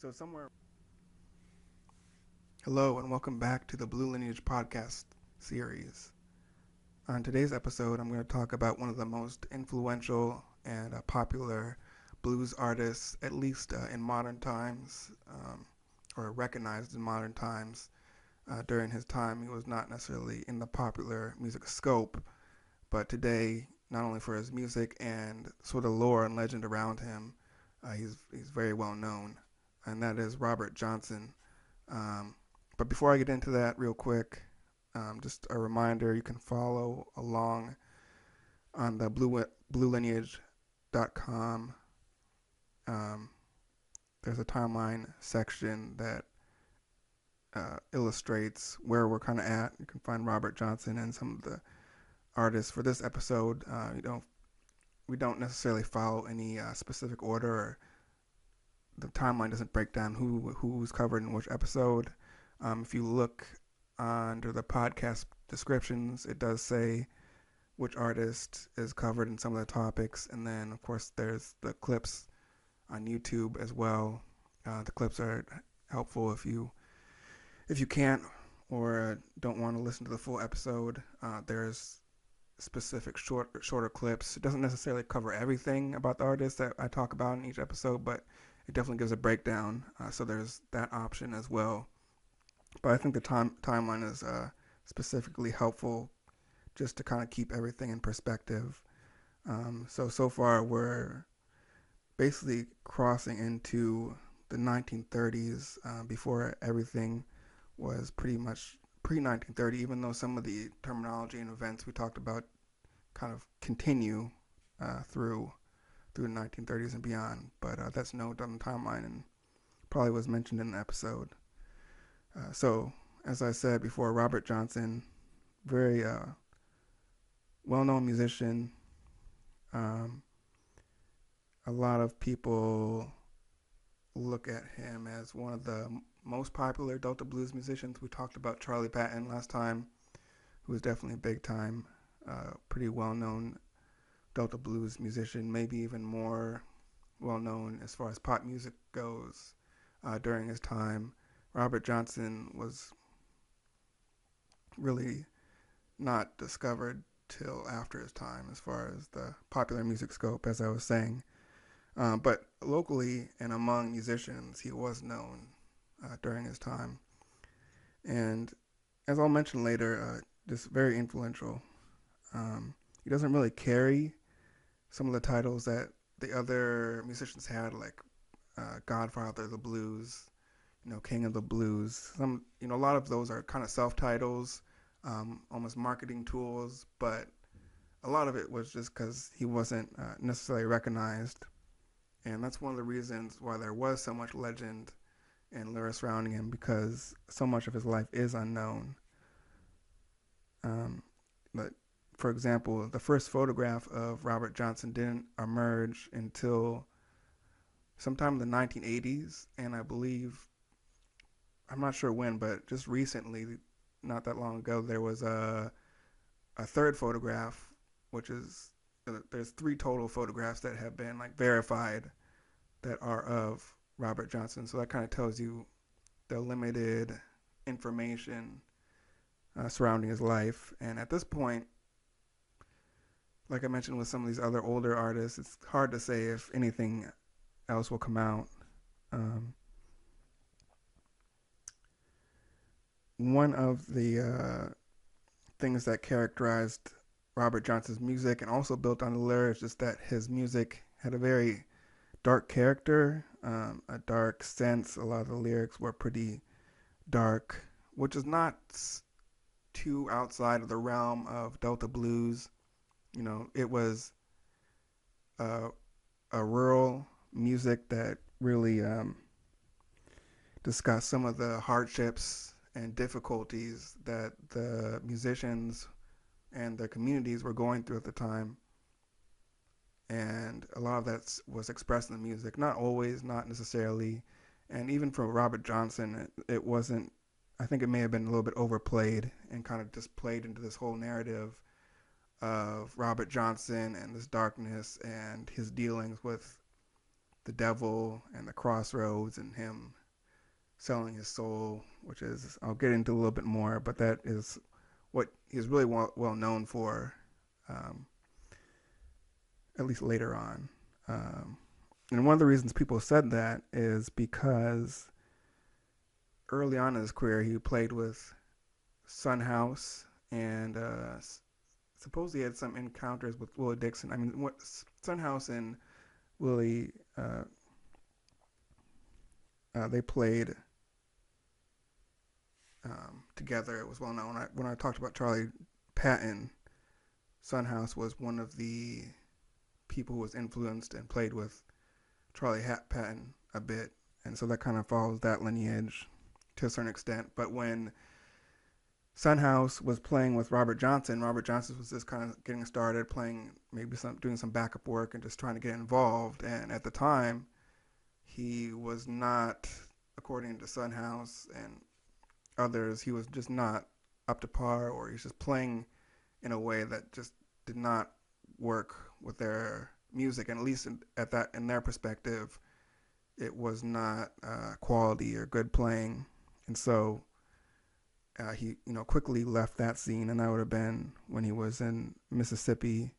So somewhere. Hello and welcome back to the Blue Lineage podcast series. On today's episode, I'm going to talk about one of the most influential and uh, popular blues artists, at least uh, in modern times, um, or recognized in modern times. Uh, during his time, he was not necessarily in the popular music scope, but today, not only for his music and sort of lore and legend around him, uh, he's he's very well known and that is Robert Johnson. Um, but before I get into that, real quick, um, just a reminder: you can follow along on the blue bluelineage.com. Um, there's a timeline section that uh, illustrates where we're kind of at. You can find Robert Johnson and some of the artists for this episode. Uh, you don't we don't necessarily follow any uh, specific order or the timeline doesn't break down who who's covered in which episode. Um, if you look under the podcast descriptions, it does say which artist is covered in some of the topics, and then of course there's the clips on YouTube as well. Uh, the clips are helpful if you if you can't or don't want to listen to the full episode. Uh, there's specific short shorter clips. It doesn't necessarily cover everything about the artist that I talk about in each episode, but it definitely gives a breakdown. Uh, so there's that option as well. But I think the time timeline is uh, specifically helpful just to kind of keep everything in perspective. Um, so so far we're basically crossing into the 1930s uh, before everything was pretty much pre 1930. Even though some of the terminology and events we talked about kind of continue uh, through through the 1930s and beyond. But uh, that's noted on the timeline and probably was mentioned in the episode. Uh, so, as I said before, Robert Johnson, very uh, well-known musician. Um, a lot of people look at him as one of the most popular Delta blues musicians. We talked about Charlie Patton last time, who was definitely a big time, uh, pretty well known Delta blues musician, maybe even more well known as far as pop music goes uh, during his time. Robert Johnson was really not discovered till after his time as far as the popular music scope, as I was saying. Uh, but locally and among musicians, he was known uh, during his time. And as I'll mention later, uh, just very influential. Um, he doesn't really carry some of the titles that the other musicians had, like uh, Godfather of the Blues, you know, King of the Blues. Some, you know, a lot of those are kind of self titles, um, almost marketing tools, but a lot of it was just because he wasn't uh, necessarily recognized. And that's one of the reasons why there was so much legend and lore surrounding him because so much of his life is unknown. Um, but for example, the first photograph of Robert Johnson didn't emerge until sometime in the 1980s, and I believe, I'm not sure when, but just recently, not that long ago, there was a a third photograph, which is uh, there's three total photographs that have been like verified that are of Robert Johnson. So that kind of tells you the limited information uh, surrounding his life. And at this point, like I mentioned with some of these other older artists, it's hard to say if anything else will come out. Um, one of the uh, things that characterized Robert Johnson's music and also built on the lyrics is that his music had a very dark character, um, a dark sense. A lot of the lyrics were pretty dark, which is not too outside of the realm of Delta blues you know, it was uh, a rural music that really um, discussed some of the hardships and difficulties that the musicians and the communities were going through at the time. And a lot of that was expressed in the music. Not always, not necessarily. And even for Robert Johnson, it, it wasn't, I think it may have been a little bit overplayed and kind of just played into this whole narrative of Robert Johnson and this darkness and his dealings with the devil and the crossroads and him selling his soul, which is I'll get into a little bit more, but that is what he's really well, known for, um, at least later on. Um, and one of the reasons people said that is because early on in his career he played with Son House and uh, supposedly had some encounters with Willie Dixon. I mean, what Son House and Willie uh, uh, they played um, together. It was well known. I, when I talked about Charlie Patton, Son House was one of the people who was influenced and played with Charlie Hat Patton a bit, and so that kind of follows that lineage to a certain extent. But when Son House was playing with Robert Johnson, Robert Johnson was just kind of getting started, playing maybe some doing some backup work and just trying to get involved. And at the time, he was not, according to Son House and others, he was just not up to par, or he's just playing in a way that just did not work with their music, and at least in, at that in their perspective, it was not uh, quality or good playing, and so uh, he you know quickly left that scene, and that would have been when he was in Mississippi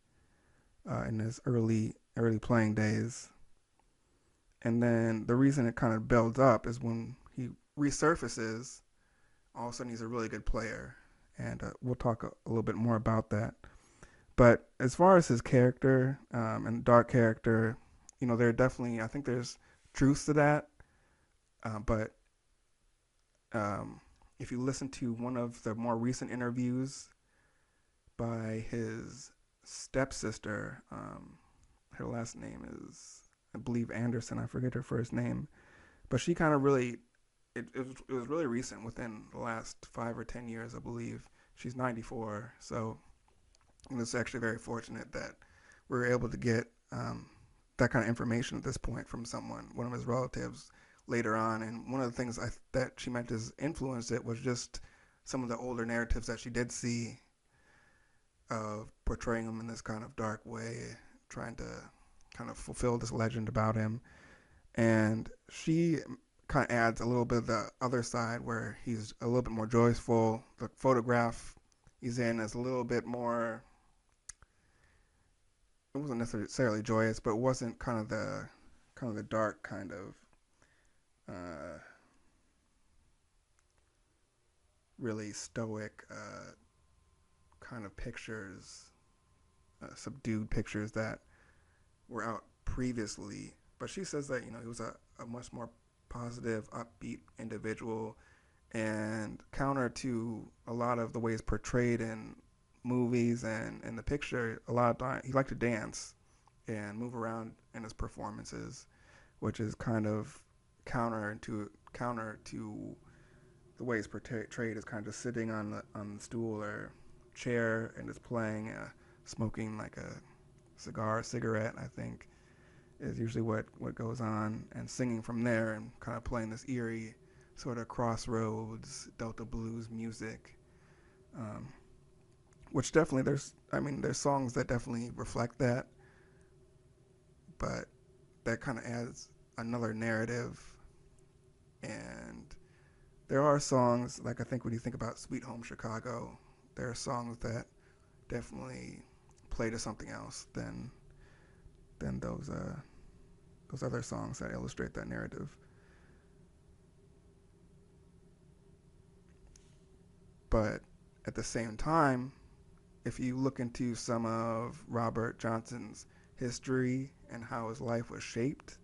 uh, in his early early playing days. And then the reason it kind of builds up is when he resurfaces all of a sudden he's a really good player, and uh, we'll talk a, a, little bit more about that. But as far as his character um, and dark character, you know, there definitely I think there's truth to that, uh, but um, if you listen to one of the more recent interviews by his stepsister, um, her last name is I believe Anderson. I forget her first name, but she kind of really it, it, was, it was really recent, within the last five or ten years, I believe. She's 94, so it's actually very fortunate that we were able to get um, that kind of information at this point from someone, one of his relatives, later on. And one of the things I, that she meant to influence it was just some of the older narratives that she did see of portraying him in this kind of dark way, trying to kind of fulfill this legend about him. And she kind of adds a little bit of the other side where he's a little bit more joyful. The photograph he's in is a little bit more. It wasn't necessarily joyous, but it wasn't kind of the kind of the dark kind of uh, really stoic uh, kind of pictures, uh, subdued pictures that were out previously. But she says that you know he was a, a much more positive, upbeat individual, and counter to a lot of the ways portrayed in movies and in the picture, a lot of time he liked to dance and move around in his performances, which is kind of counter to counter to the way he's portrayed is kind of just sitting on the on the stool or chair and just playing, uh, smoking like a cigar, cigarette. I think is usually what, what goes on, and singing from there and kind of playing this eerie sort of crossroads Delta blues music, um, which definitely there's I mean there's songs that definitely reflect that, but that kind of adds another narrative, and there are songs like I think when you think about Sweet Home Chicago, there are songs that definitely play to something else than than those uh, those other songs that illustrate that narrative. But at the same time, if you look into some of Robert Johnson's history and how his life was shaped,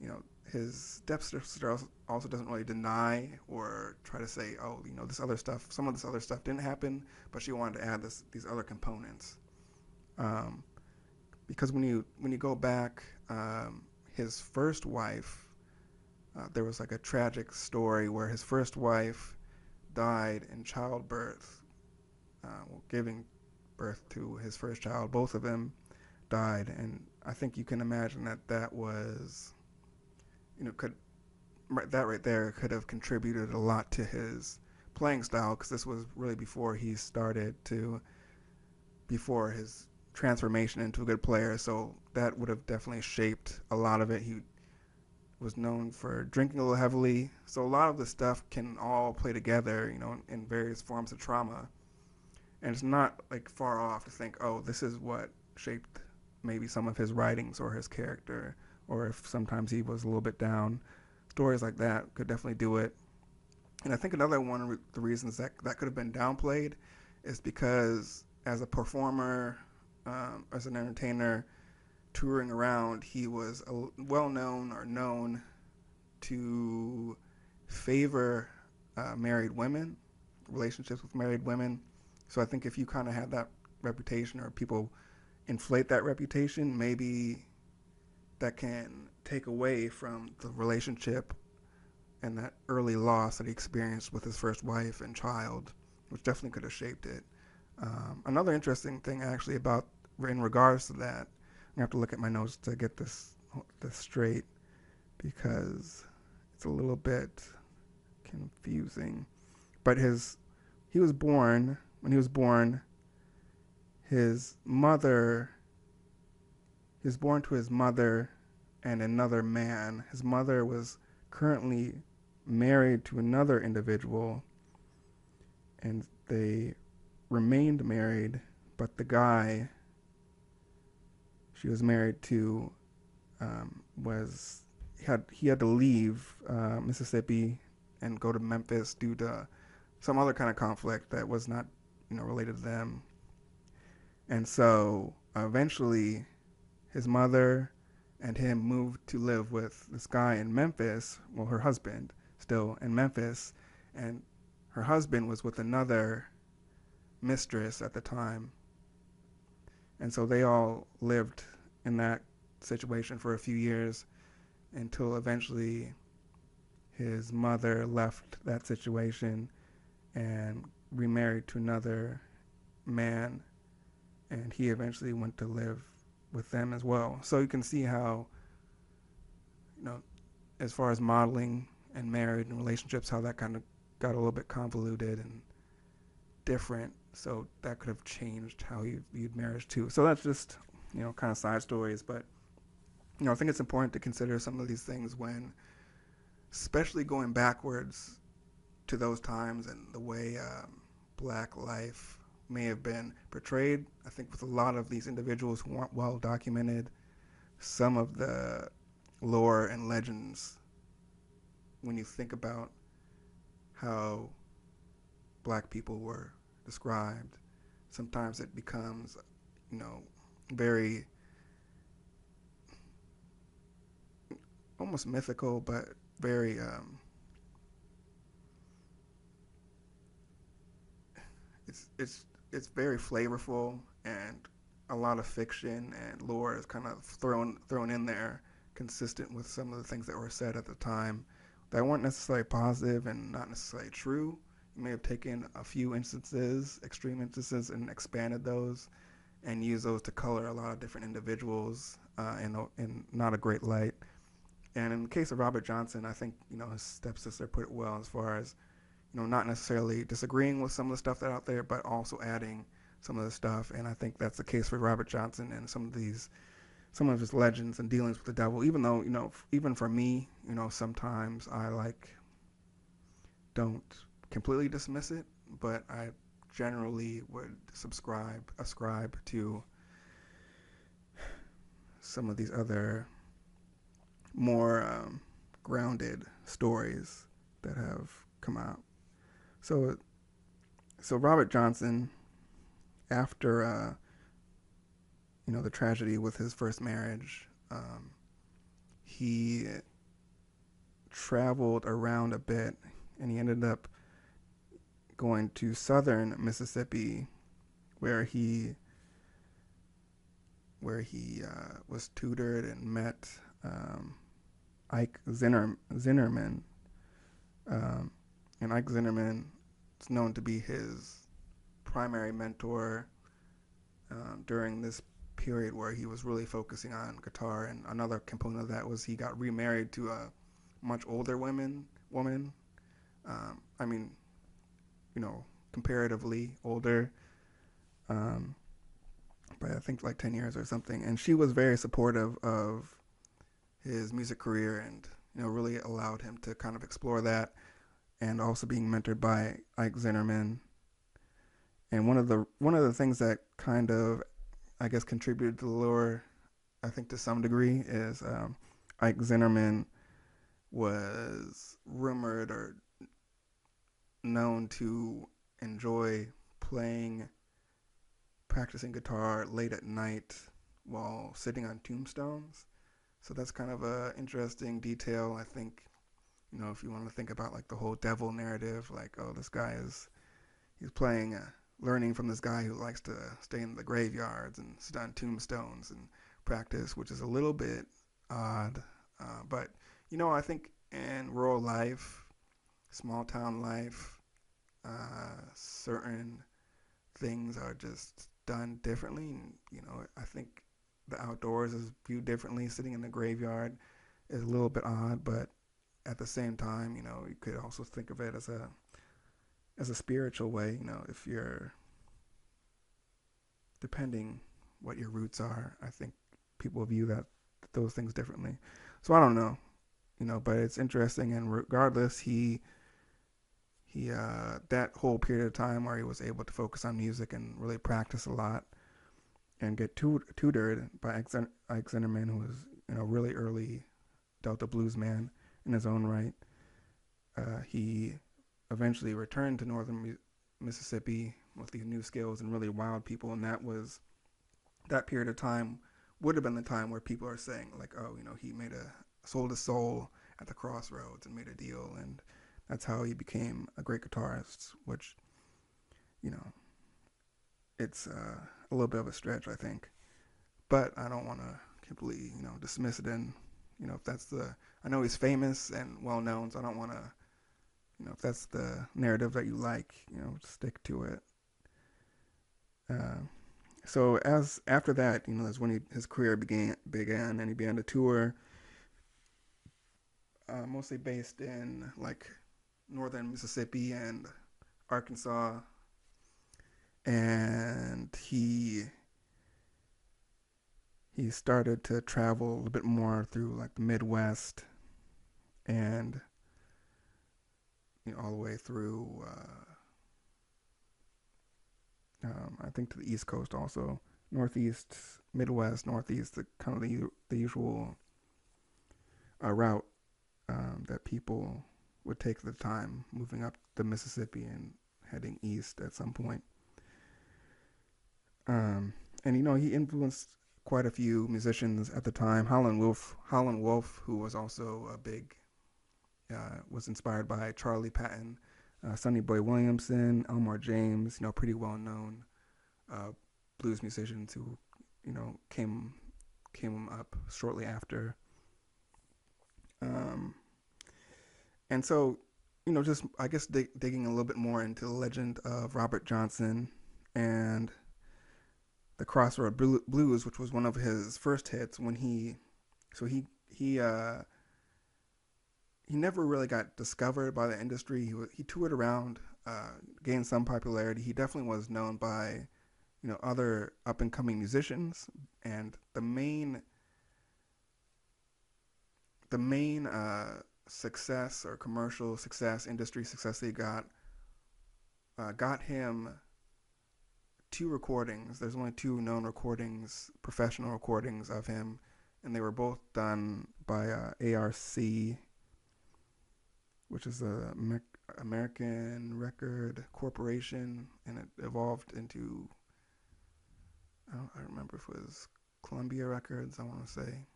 you know, his stepsister also doesn't really deny or try to say, oh, you know, this other stuff, some of this other stuff didn't happen, but she wanted to add this, these other components. Um, because when you when you go back, um, his first wife, uh, there was like a tragic story where his first wife died in childbirth, uh, well, giving birth to his first child. Both of them died, and I think you can imagine that that was, you know, could that right there could have contributed a lot to his playing style because this was really before he started to, before his transformation into a good player. So that would have definitely shaped a lot of it. He was known for drinking a little heavily. So a lot of the stuff can all play together, you know, in, in various forms of trauma. And it's not like far off to think, oh, this is what shaped maybe some of his writings or his character, or if sometimes he was a little bit down. Stories like that could definitely do it. And I think another one of the reasons that that could have been downplayed is because as a performer, um, as an entertainer, touring around, he was well known or known to favor uh, married women, relationships with married women. So I think if you kind of had that reputation or people inflate that reputation, maybe that can take away from the relationship and that early loss that he experienced with his first wife and child, which definitely could have shaped it. Um, another interesting thing, actually, about in regards to that, I have to look at my notes to get this this straight because it's a little bit confusing. But his he was born when he was born. His mother. He was born to his mother and another man. His mother was currently married to another individual, and they remained married, but the guy she was married to um, was he had he had to leave uh, Mississippi and go to Memphis due to some other kind of conflict that was not you know related to them. And so eventually, his mother and him moved to live with this guy in Memphis. Well, her husband still in Memphis, and her husband was with another mistress at the time. And so they all lived in that situation for a few years until eventually his mother left that situation and remarried to another man and he eventually went to live with them as well. So you can see how you know as far as modeling and married and relationships how that kind of got a little bit convoluted and different so that could have changed how you viewed marriage too. So that's just you know kind of side stories, but you know I think it's important to consider some of these things when, especially going backwards to those times and the way um, black life may have been portrayed. I think with a lot of these individuals who aren't well documented, some of the lore and legends, when you think about how black people were described. Sometimes it becomes, you know, very almost mythical, but very um, it's it's it's very flavorful and a lot of fiction and lore is kind of thrown thrown in there, consistent with some of the things that were said at the time that weren't necessarily positive and not necessarily true you may have taken a few instances, extreme instances, and expanded those and used those to color a lot of different individuals uh, in, a, in not a great light. And in the case of Robert Johnson, I think you know his stepsister put it well as far as you know not necessarily disagreeing with some of the stuff that's out there, but also adding some of the stuff. And I think that's the case for Robert Johnson and some of these some of his legends and dealings with the devil. Even though you know, even for me, you know, sometimes I like don't completely dismiss it, but I generally would subscribe, ascribe to some of these other more um, grounded stories that have come out. So, so Robert Johnson, after uh, you know the tragedy with his first marriage, um, he traveled around a bit, and he ended up going to southern Mississippi, where he where he uh, was tutored and met um, Ike Zinner, Zinnerman. Um, and Ike Zinnerman is known to be his primary mentor um, during this period where he was really focusing on guitar. And another component of that was he got remarried to a much older woman. Woman, um, I mean, you know, comparatively older. Um, by I think like 10 years or something. And she was very supportive of his music career and you know, really allowed him to kind of explore that, and also being mentored by Ike Zinnerman. And one of the one of the things that kind of, I guess, contributed to the lore, I think to some degree, is um, Ike Zinnerman was rumored or known to enjoy playing, practicing guitar late at night while sitting on tombstones. So that's kind of a interesting detail. I think, you know, if you want to think about like the whole devil narrative, like oh, this guy is he's playing, uh, learning from this guy who likes to stay in the graveyards and sit on tombstones and practice, which is a little bit odd. Uh, but you know, I think in rural life, small town life, uh, certain things are just done differently. And, you know, I think the outdoors is viewed differently. Sitting in the graveyard is a little bit odd, but at the same time, you know, you could also think of it as a as a spiritual way. You know, if you're depending what your roots are, I think people view that those things differently. So I don't know, you know, but it's interesting. And regardless, he he uh, that whole period of time where he was able to focus on music and really practice a lot and get tutored by Ike, Ike Zinnerman, who was you know really early Delta blues man in his own right. Uh, he eventually returned to northern Mississippi with these new skills and really wild people, and that was that period of time would have been the time where people are saying like, oh, you know, he made a sold his soul at the crossroads and made a deal and that's how he became a great guitarist, which, you know, it's uh, a little bit of a stretch, I think. But I don't want to completely, you know, dismiss it. And, you know, if that's the, I know he's famous and well known, so I don't want to, you know, if that's the narrative that you like, you know, stick to it. Uh, so as after that, you know, that's when he, his career began began, and he began to tour, uh, mostly based in like northern Mississippi and Arkansas. And he he started to travel a bit more through like the Midwest and you know all the way through uh, um, I think to the East Coast also Northeast, Midwest, Northeast, the kind of the the usual uh, route um, that people would take the time moving up the Mississippi and heading east at some point. Um, and you know, he influenced quite a few musicians at the time. Howlin' Wolf, Howlin' Wolf, who was also a big, uh, was inspired by Charlie Patton, uh, Sonny Boy Williamson, Elmore James. You know, pretty well known uh, blues musicians who, you know, came came up shortly after. Um, and so, you know, just I guess dig- digging a little bit more into the legend of Robert Johnson and the Crossroad Blues, which was one of his first hits when he, so he he uh, he never really got discovered by the industry. He he toured around, uh, gained some popularity. He definitely was known by, you know, other up and coming musicians, and the main the main uh, success or commercial success, industry success he got, uh, got him two recordings. There's only two known recordings, professional recordings of him, and they were both done by uh, ARC, which is a American Record Corporation, and it evolved into I don't, I remember if it was Columbia Records. I want to say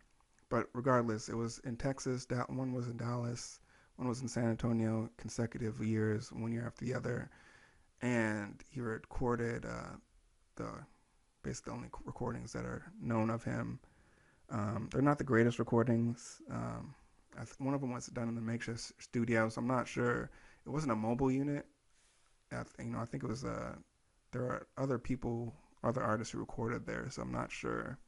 but regardless, it was in Texas. That One was in Dallas. One was in San Antonio. Consecutive years, one year after the other, and he recorded uh, the basically the only recordings that are known of him. Um, they're not the greatest recordings. Um, one of them was done in the makeshift studio, so I'm not sure. It wasn't a mobile unit. I you know, I think it was. Uh, there are other people, other artists who recorded there, so I'm not sure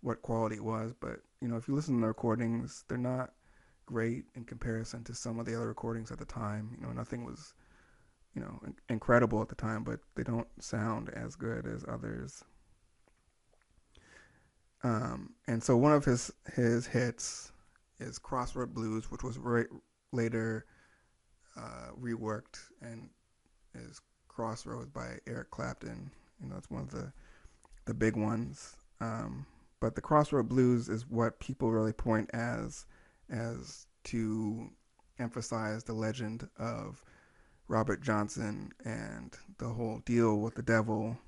what quality it was. But you know, if you listen to the recordings, they're not great in comparison to some of the other recordings at the time. You know, nothing was, you know, incredible at the time, but they don't sound as good as others. Um, and so one of his his hits is Crossroad Blues, which was re- later uh, reworked and is Crossroads by Eric Clapton. You know, it's one of the the big ones. Um, but the Crossroad Blues is what people really point as as to emphasize the legend of Robert Johnson and the whole deal with the devil.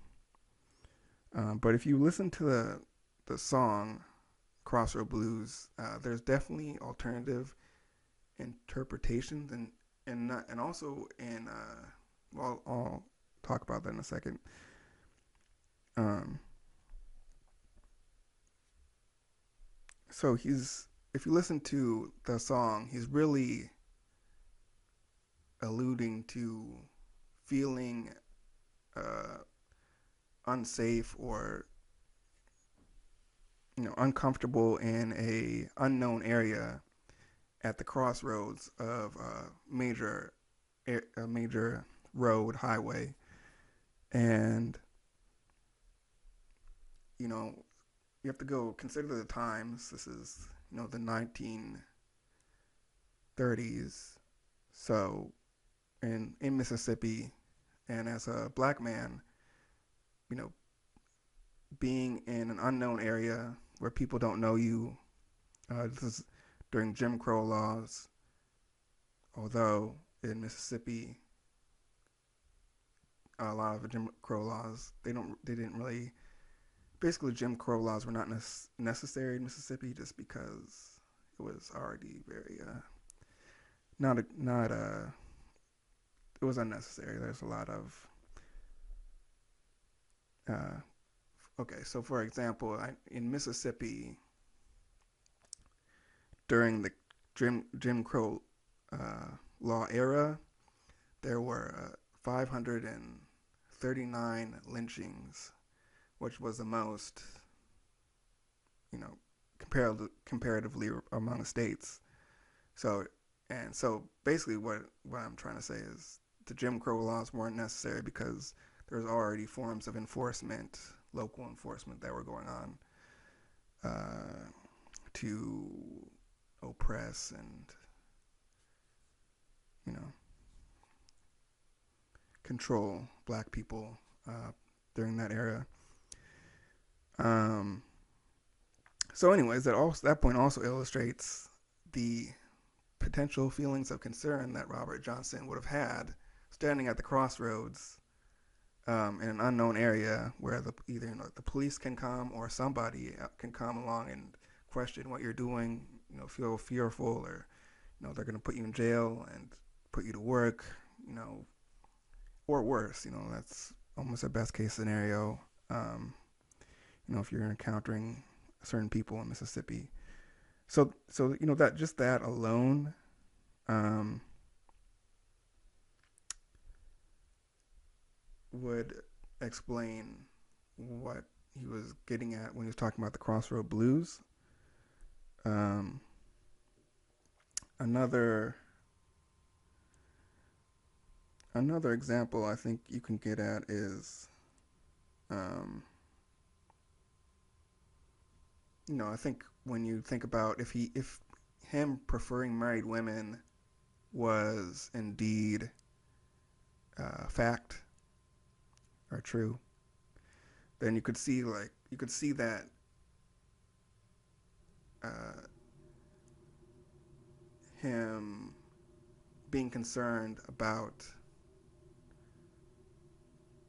Um, but if you listen to the the song Crossroad Blues, uh, there's definitely alternative interpretations and and not, and also in uh, well I'll talk about that in a second. Um, so he's if you listen to the song, he's really alluding to feeling uh, unsafe or you know uncomfortable in a unknown area at the crossroads of a major a major road highway. And you know you have to go consider the times. This is you know the 1930s so in in Mississippi and as a black man you know being in an unknown area where people don't know you uh, this is during Jim Crow laws although in Mississippi a lot of Jim Crow laws they don't they didn't really basically Jim Crow laws were not necessary in Mississippi just because it was already very uh, not a, not a uh, it was unnecessary. There's a lot of uh, okay. So for example, I, in Mississippi during the Jim Jim Crow uh, law era, there were uh, 539 lynchings which was the most, you know, comparatively, comparatively among states. So, and so basically, what what I'm trying to say is the Jim Crow laws weren't necessary because there's already forms of enforcement, local enforcement that were going on uh, to oppress and you know control black people uh, during that era. Um, so, anyways, that also that point also illustrates the potential feelings of concern that Robert Johnson would have had standing at the crossroads um, in an unknown area where the, either you know, the police can come or somebody can come along and question what you're doing. You know, feel fearful or you know they're going to put you in jail and put you to work. You know, or worse. You know, that's almost a best case scenario. Um, you know, if you're encountering certain people in Mississippi. So, so you know that just that alone, um, would explain what he was getting at when he was talking about the Crossroad Blues. Um, another another example I think you can get at is um, you know, I think when you think about if he if him preferring married women was indeed uh, fact or true, then you could see like you could see that uh, him being concerned about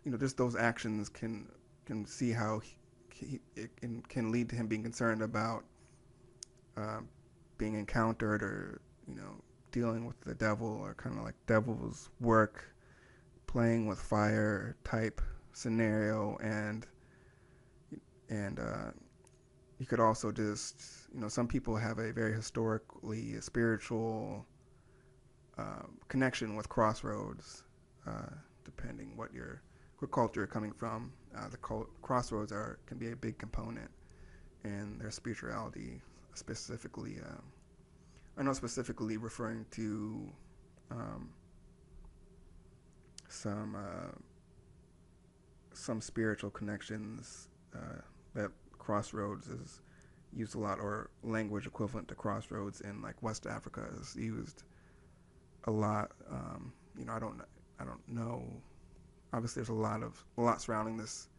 you know just those actions can can see how he, it can, can lead to him being concerned about uh, being encountered or you know dealing with the devil or kind of like devil's work playing with fire type scenario and and uh, you could also just you know some people have a very historically spiritual uh, connection with crossroads uh, depending what your what culture you're coming from uh, the crossroads are can be a big component in their spirituality, specifically. Uh, I know specifically referring to um, some uh, some spiritual connections uh, that crossroads is used a lot, or language equivalent to crossroads in like West Africa is used a lot. Um, you know, I don't, I don't know. Obviously, there's a lot of a lot surrounding this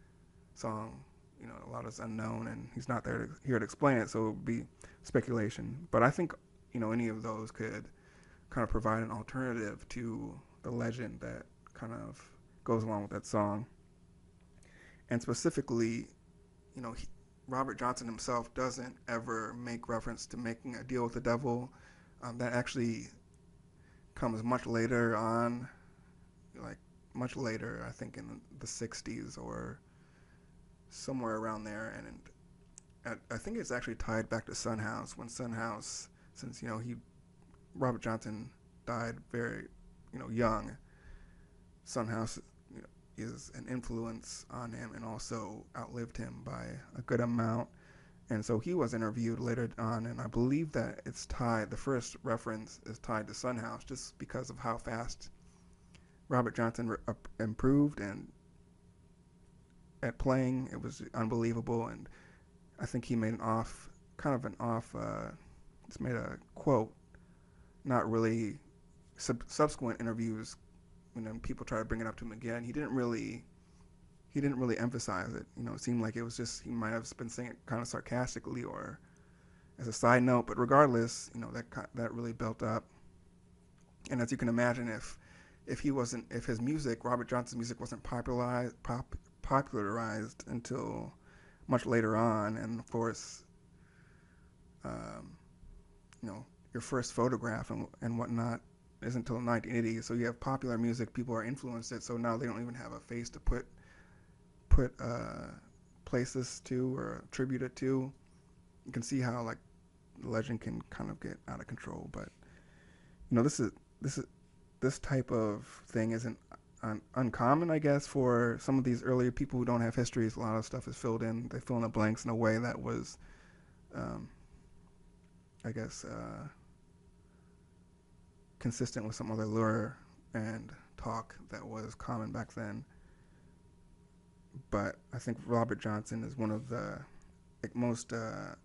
song. You know, a lot is unknown, and he's not there to, here to explain it, so it would be speculation. But I think you know any of those could kind of provide an alternative to the legend that kind of goes along with that song. And specifically, you know, he, Robert Johnson himself doesn't ever make reference to making a deal with the devil. Um, that actually comes much later on, like much later, I think in the 60s or somewhere around there. And I think it's actually tied back to Son House when Son House, since, you know, he, Robert Johnson died very, you know, young. Son House you know, is an influence on him and also outlived him by a good amount. And so he was interviewed later on, and I believe that it's tied, the first reference is tied to Son House just because of how fast Robert Johnson re- improved and at playing. It was unbelievable. And I think he made an off, kind of an off, uh, it's made a quote, not really sub- subsequent interviews you know people try to bring it up to him again, he didn't really he didn't really emphasize it. You know, it seemed like it was just he might have been saying it kind of sarcastically or as a side note. But regardless, you know that that really built up. And as you can imagine, if if he wasn't if his music, Robert Johnson's music, wasn't popularized pop, popularized until much later on, and of course, um, you know, your first photograph and and whatnot isn't until 1980. So you have popular music, people are influenced it, so now they don't even have a face to put put uh, places to or attribute it to. You can see how like the legend can kind of get out of control. But you know, this is this is this type of thing isn't un- uncommon, I guess, for some of these earlier people who don't have histories. A lot of stuff is filled in. They fill in the blanks in a way that was, um, I guess. Uh, consistent with some other lure and talk that was common back then. But I think Robert Johnson is one of the like, most uh,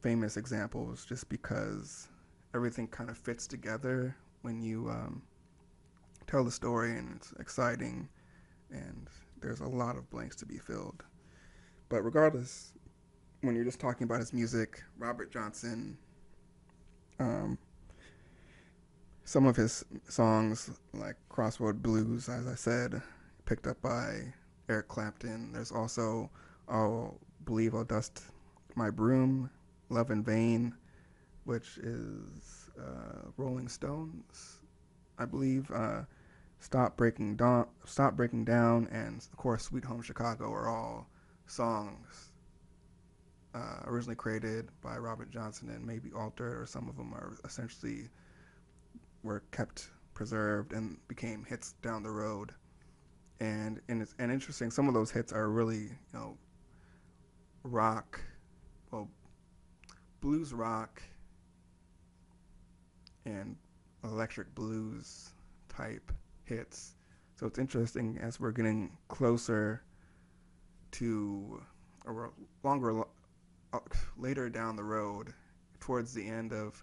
famous examples just because everything kind of fits together when you um, tell the story and it's exciting and there's a lot of blanks to be filled. But regardless, when you're just talking about his music, Robert Johnson um, some of his songs, like Crossroad Blues, as I said, picked up by Eric Clapton. There's also I'll Believe I'll Dust My Broom, Love in Vain, which is uh, Rolling Stones, I believe. Uh, Stop Breaking Down, Stop Breaking Down, and of course Sweet Home Chicago are all songs uh, originally created by Robert Johnson and maybe altered, or some of them are essentially were kept preserved and became hits down the road. And and it's and interesting. Some of those hits are really you know rock, well, blues rock, and electric blues type hits. So it's interesting as we're getting closer to or longer later down the road towards the end of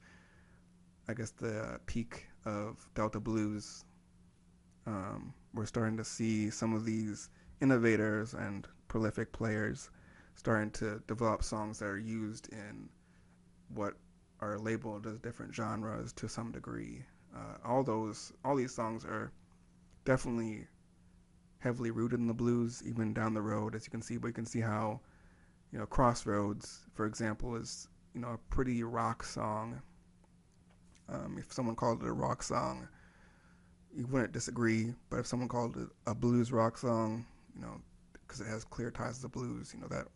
I guess the peak of Delta blues, um, we're starting to see some of these innovators and prolific players starting to develop songs that are used in what are labeled as different genres to some degree. Uh, all those, all these songs are definitely heavily rooted in the blues, even down the road, as you can see. But you can see how, you know, Crossroads, for example, is you know a pretty rock song um, if someone called it a rock song, you wouldn't disagree. But if someone called it a blues rock song, you know, because it has clear ties to blues, you know, that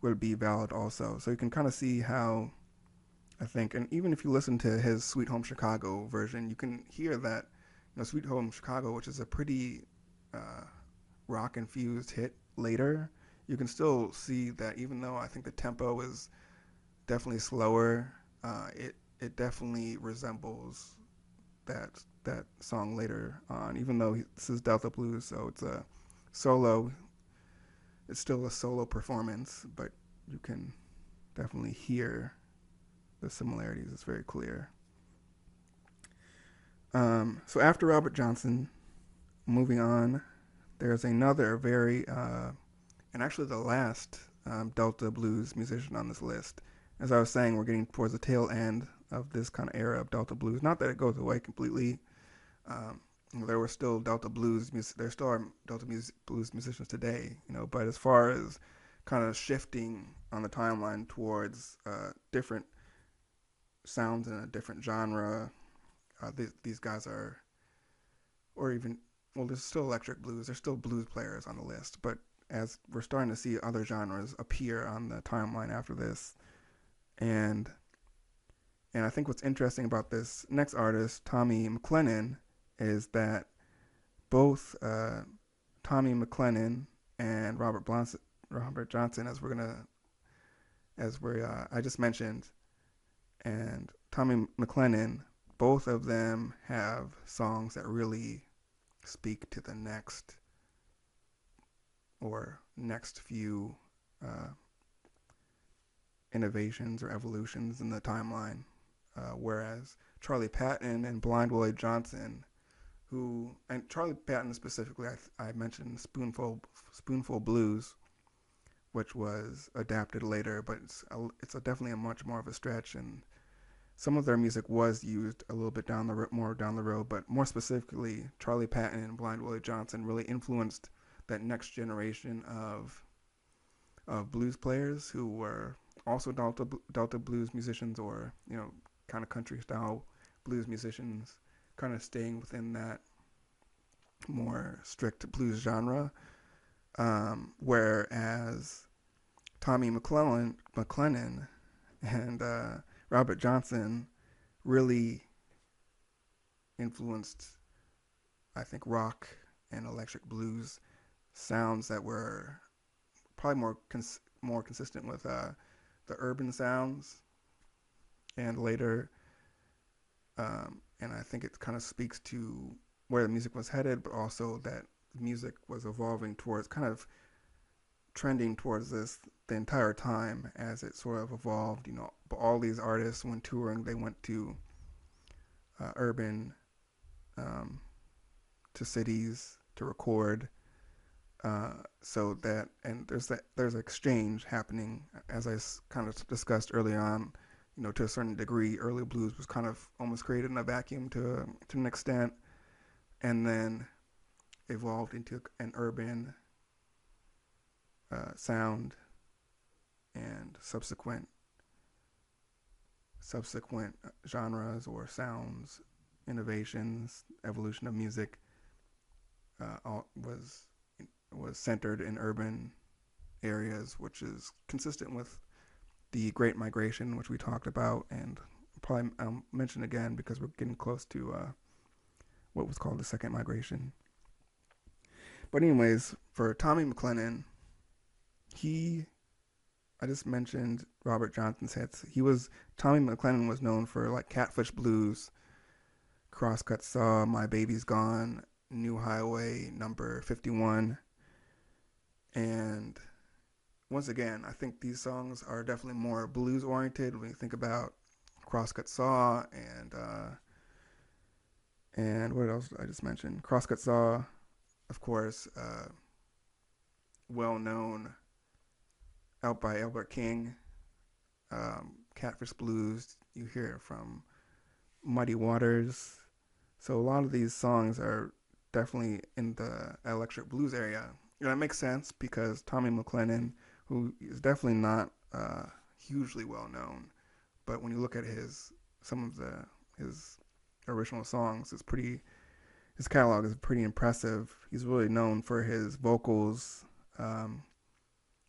would be valid also. So you can kind of see how I think, and even if you listen to his Sweet Home Chicago version, you can hear that, you know, Sweet Home Chicago, which is a pretty uh, rock infused hit later, you can still see that even though I think the tempo is definitely slower, uh, it it definitely resembles that that song later on. Even though this is Delta Blues, so it's a solo. It's still a solo performance, but you can definitely hear the similarities. It's very clear. Um, so after Robert Johnson, moving on, there's another very, uh, and actually the last um, Delta blues musician on this list. As I was saying, we're getting towards the tail end of this kind of era of Delta blues. Not that it goes away completely. Um, there were still Delta blues. There still are Delta music, blues musicians today, you know. But as far as kind of shifting on the timeline towards uh, different sounds in a different genre, uh, these, these guys are, or even well, there's still electric blues. There's still blues players on the list, but as we're starting to see other genres appear on the timeline after this, and and I think what's interesting about this next artist, Tommy McLennan, is that both uh, Tommy McLennan and Robert Robert Johnson, as we're gonna, as we uh, I just mentioned, and Tommy McLennan, both of them have songs that really speak to the next or next few uh, innovations or evolutions in the timeline. Uh, whereas Charlie Patton and Blind Willie Johnson, who and Charlie Patton specifically, I, I mentioned Spoonful Spoonful Blues, which was adapted later, but it's a, it's a definitely a much more of a stretch and some of their music was used a little bit down the more down the road, but more specifically, Charlie Patton and Blind Willie Johnson really influenced that next generation of of blues players who were also Delta Delta blues musicians or you know kind of country style blues musicians, kind of staying within that more strict blues genre. Um, whereas Tommy McClellan, McLennan and uh, Robert Johnson really influenced, I think, rock and electric blues sounds that were probably more cons- more consistent with uh, the urban sounds, and later, um, and I think it kind of speaks to where the music was headed, but also that music was evolving towards kind of trending towards this the entire time as it sort of evolved. You know, but all these artists when touring, they went to uh, urban, um, to cities to record. Uh, so that and there's that there's exchange happening as I kind of discussed early on. You know, to a certain degree, early blues was kind of almost created in a vacuum to to an extent, and then evolved into an urban uh, sound and subsequent subsequent genres or sounds, innovations, evolution of music uh, was was centered in urban areas, which is consistent with the Great Migration, which we talked about, and probably I'll mention again because we're getting close to uh, what was called the Second Migration. But anyways, for Tommy McLennan, he I just mentioned Robert Johnson's hits. He was Tommy McLennan was known for like Catfish Blues, Crosscut Saw, My Baby's Gone, New Highway Number 51. And once again, I think these songs are definitely more blues oriented when you think about Crosscut Saw and uh, and what else I just mentioned? Crosscut Saw, of course, uh, well known out by Albert King, um, Catfish Blues. You hear from Muddy Waters. So a lot of these songs are definitely in the electric blues area. And that makes sense because Tommy McLennan, who is definitely not uh, hugely well known, but when you look at his some of the his original songs, it's pretty. His catalog is pretty impressive. He's really known for his vocals, um,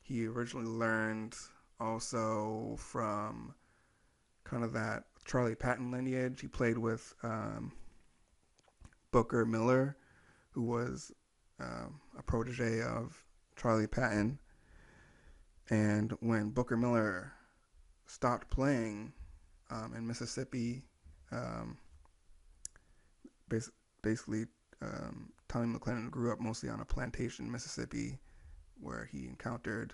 he originally learned also from kind of that Charlie Patton lineage. He played with um, Booker Miller, who was um, a protege of Charlie Patton. And when Booker Miller stopped playing um, in Mississippi, um, bas- basically, um, Tommy McLennan grew up mostly on a plantation in Mississippi where he encountered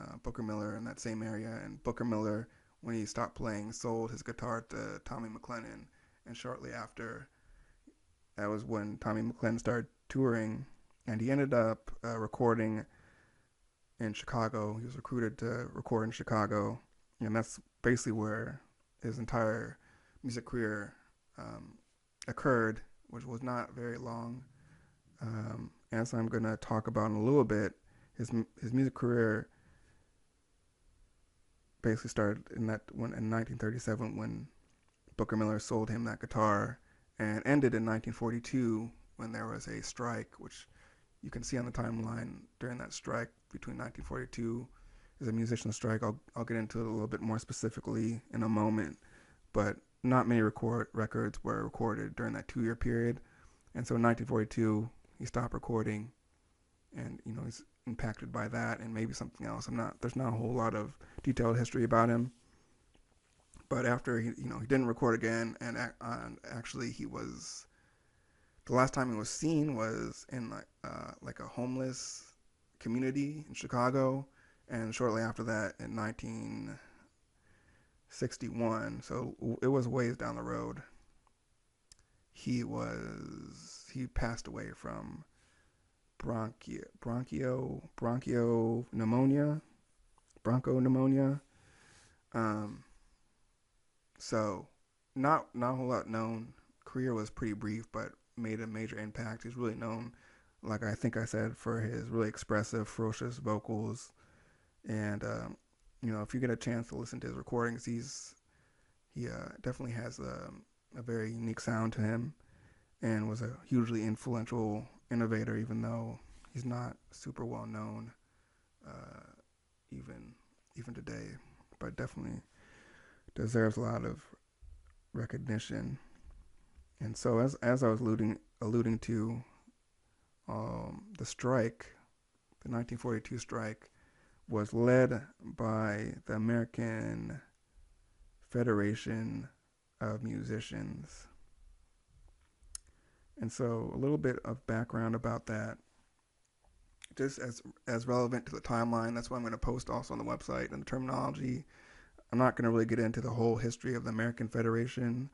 uh, Booker Miller in that same area, and Booker Miller, when he stopped playing, sold his guitar to Tommy McLennan, and shortly after, that was when Tommy McLennan started touring, and he ended up uh, recording in Chicago. He was recruited to record in Chicago, and that's basically where his entire music career um, occurred, which was not very long. Um, as I'm going to talk about in a little bit, his his music career basically started in that when in 1937 when Booker Miller sold him that guitar, and ended in 1942 when there was a strike, which you can see on the timeline during that strike between 1942 is a musician strike. I'll I'll get into it a little bit more specifically in a moment, but not many record records were recorded during that two year period, and so in 1942 he stopped recording, and you know he's impacted by that and maybe something else. I'm not there's not a whole lot of detailed history about him, but after he you know he didn't record again, and uh, actually he was the last time he was seen was in like uh, like a homeless community in Chicago, and shortly after that in 1961. So it was ways down the road. He was he passed away from bronchio bronchio bronchio pneumonia, broncho pneumonia. Um, so not not a whole lot known. Career was pretty brief, but made a major impact. He's really known, like I think I said, for his really expressive, ferocious vocals. And um, you know, if you get a chance to listen to his recordings, he's he uh, definitely has a, a very unique sound to him, and was a hugely influential innovator, even though he's not super well known, uh, even even today. But definitely deserves a lot of recognition. And so, as as I was alluding alluding to, um, the strike, the 1942 strike, was led by the American Federation of Musicians. And so, a little bit of background about that, just as as relevant to the timeline. That's why I'm going to post also on the website and the terminology. I'm not going to really get into the whole history of the American Federation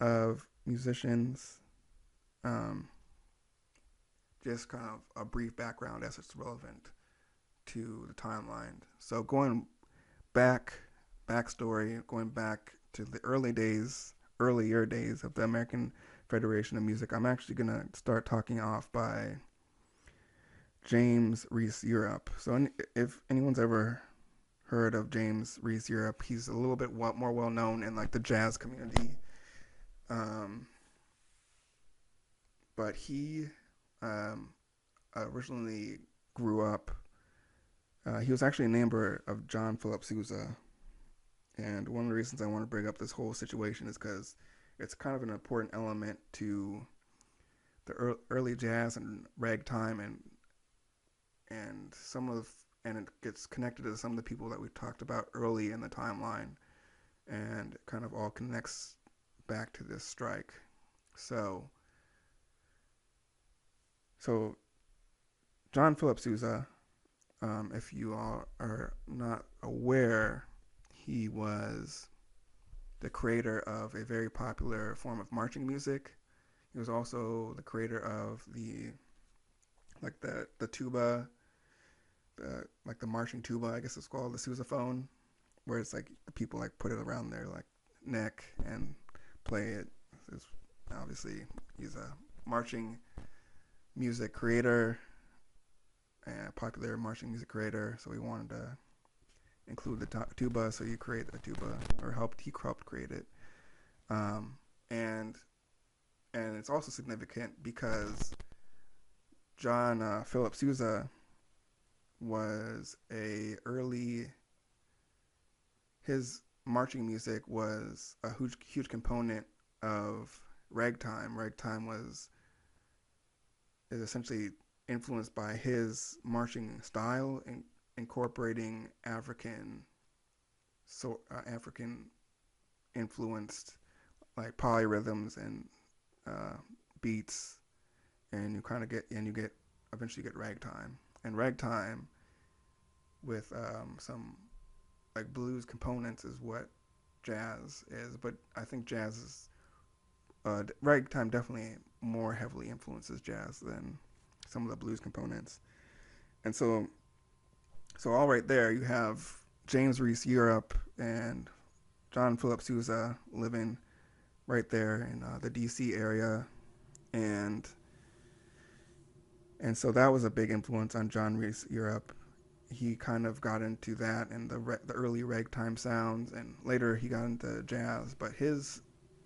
of musicians. Um, just kind of a brief background as it's relevant to the timeline. So going back, backstory, going back to the early days, earlier days of the American Federation of Music, I'm actually going to start talking off by James Reese Europe. So if anyone's ever heard of James Reese Europe, he's a little bit more well known in like the jazz community um, but he um, originally grew up. Uh, he was actually a neighbor of John Philip Sousa, and one of the reasons I want to bring up this whole situation is because it's kind of an important element to the early jazz and ragtime, and and some of and it gets connected to some of the people that we talked about early in the timeline, and kind of all connects back to this strike. So, so John Philip Sousa, um, if you all are not aware, he was the creator of a very popular form of marching music. He was also the creator of the like the the tuba, the like the marching tuba, I guess it's called the sousaphone, where it's like people like put it around their like neck and play it. It's obviously, he's a marching music creator, and popular marching music creator. So we wanted to include the tuba. So you create the tuba, or helped he helped create it. Um, and and it's also significant because John uh, Philip Sousa was a early his marching music was a huge, huge component of ragtime. Ragtime was is essentially influenced by his marching style and incorporating African so uh, African influenced like polyrhythms and uh, beats, and you kind of get and you get eventually get ragtime. And ragtime with um, some like blues components is what jazz is, but I think jazz is uh, ragtime definitely more heavily influences jazz than some of the blues components, and so so all right there you have James Reese Europe and John Philip Sousa living right there in uh, the D.C. area, and and so that was a big influence on John Reese Europe he kind of got into that and the re- the early ragtime sounds, and later he got into jazz. But his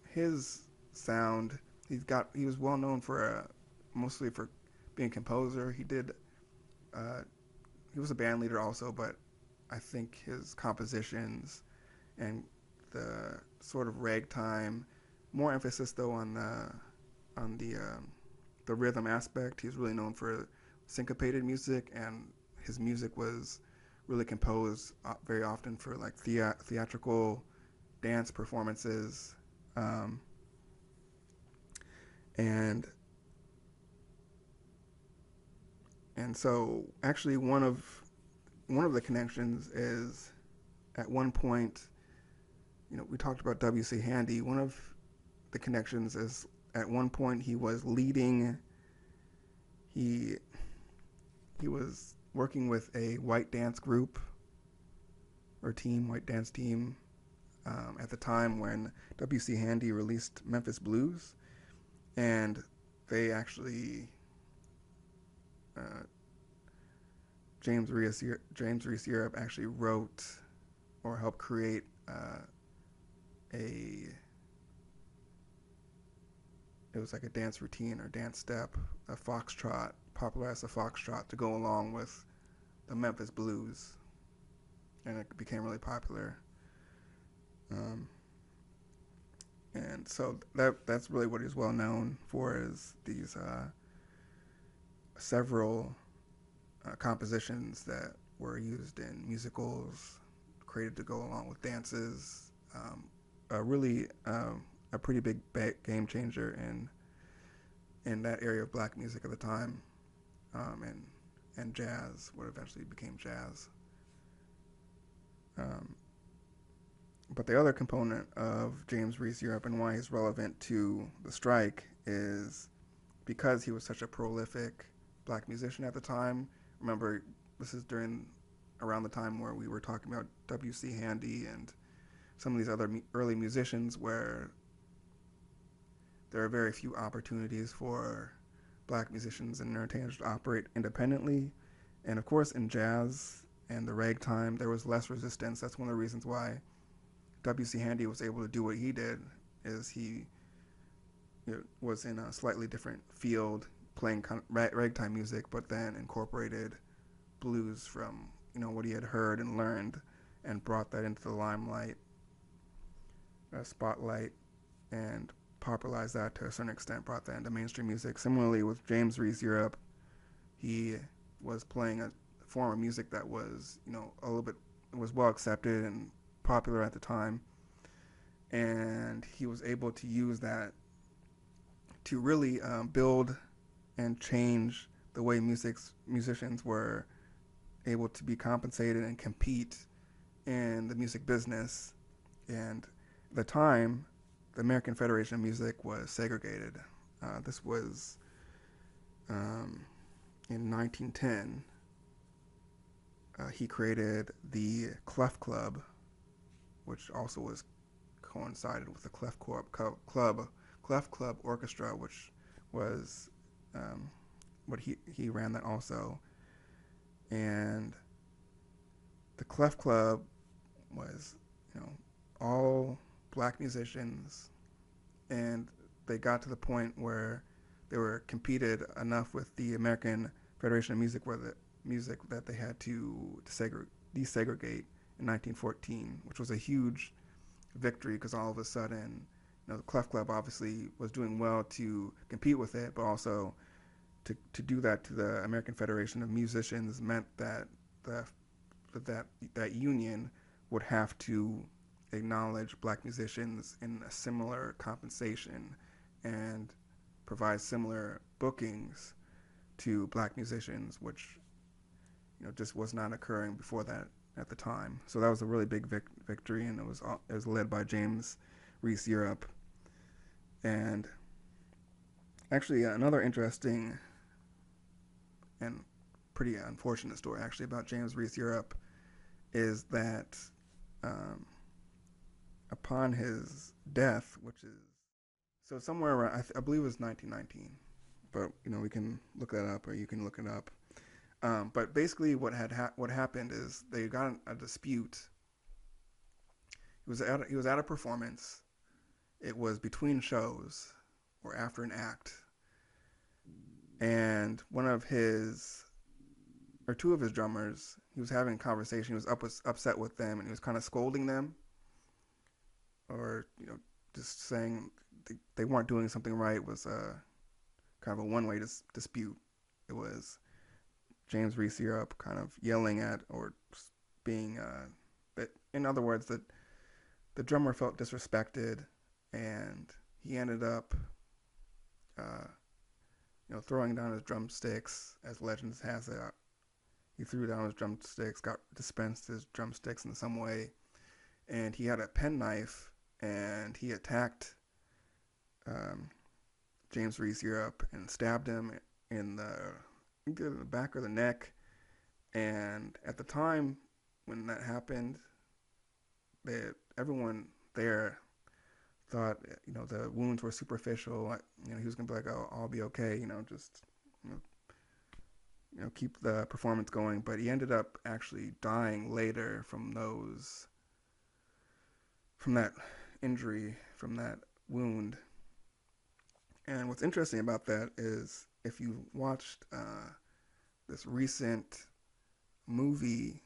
his sound, he's got he was well known for uh, mostly for being composer. He did uh, he was a band leader also, but I think his compositions and the sort of ragtime, more emphasis though on the on the um, the rhythm aspect. He's really known for syncopated music and his music was really composed uh, very often for like thea- theatrical dance performances um, and and so actually one of one of the connections is at one point you know we talked about W.C. Handy one of the connections is at one point he was leading he he was working with a white dance group or team, white dance team, um, at the time when W.C. Handy released Memphis Blues, and they actually uh, James Reese James Reese Europe actually wrote or helped create uh, a it was like a dance routine or dance step, a foxtrot popularized the foxtrot to go along with the Memphis blues, and it became really popular. Um, and so that that's really what he's well known for is these uh, several uh, compositions that were used in musicals, created to go along with dances. Um, a really um, a pretty big game changer in in that area of black music at the time um, and and jazz, what eventually became jazz. Um, but the other component of James Reese Europe and why he's relevant to the strike is because he was such a prolific black musician at the time. Remember, this is during around the time where we were talking about W.C. Handy and some of these other early musicians where there are very few opportunities for black musicians and entertainers to operate independently. And of course, in jazz and the ragtime, there was less resistance. That's one of the reasons why W.C. Handy was able to do what he did, is he you know, was in a slightly different field, playing of ragtime music, but then incorporated blues from you know what he had heard and learned, and brought that into the limelight, uh, spotlight, and popularized that to a certain extent, brought that into mainstream music. Similarly, with James Reese Europe, he was playing a form of music that was, you know, a little bit was well accepted and popular at the time, and he was able to use that to really um, build and change the way music's musicians were able to be compensated and compete in the music business. And the time, the American Federation of Music was segregated. Uh, this was um, in 1910. Uh, he created the Clef Club, which also was coincided with the Clef Club, Club Clef Club Orchestra, which was um, what he he ran that also, and the Clef Club was you know all black musicians, and they got to the point where they were competed enough with the American Federation of Music, where the music that they had to desegregate in 1914, which was a huge victory because all of a sudden, you know, the Clef Club obviously was doing well to compete with it, but also to to do that to the American Federation of Musicians meant that the that that union would have to acknowledge black musicians in a similar compensation and provide similar bookings to black musicians, which you know just was not occurring before that at the time. So that was a really big vic- victory, and it was it was led by James Reese Europe. And actually, another interesting and pretty unfortunate story actually about James Reese Europe is that um, upon his death, which is so somewhere around, I, th- I, believe it was 1919, but you know we can look that up or you can look it up. Um, but basically, what had ha- what happened is they got a dispute. He was at a, he was at a performance. It was between shows or after an act, and one of his or two of his drummers, he was having a conversation. He was up, upset with them, and he was kind of scolding them, or you know, just saying they, they weren't doing something right. Was a kind of a one-way dis- dispute. It was James Reese Europe kind of yelling at or being, uh, that in other words, that the drummer felt disrespected, and he ended up, uh, you know, throwing down his drumsticks, as legends has it. He threw down his drumsticks, got dispensed his drumsticks in some way, and he had a penknife, and he attacked um, James Reese Europe and stabbed him in the, in the back of the neck. And at the time when that happened, they, everyone there thought you know the wounds were superficial. You know he was gonna be like, "Oh, I'll be okay." You know, just you know, you know, keep the performance going. But he ended up actually dying later from those, from that injury, from that wound. And what's interesting about that is if you watched uh, this recent movie,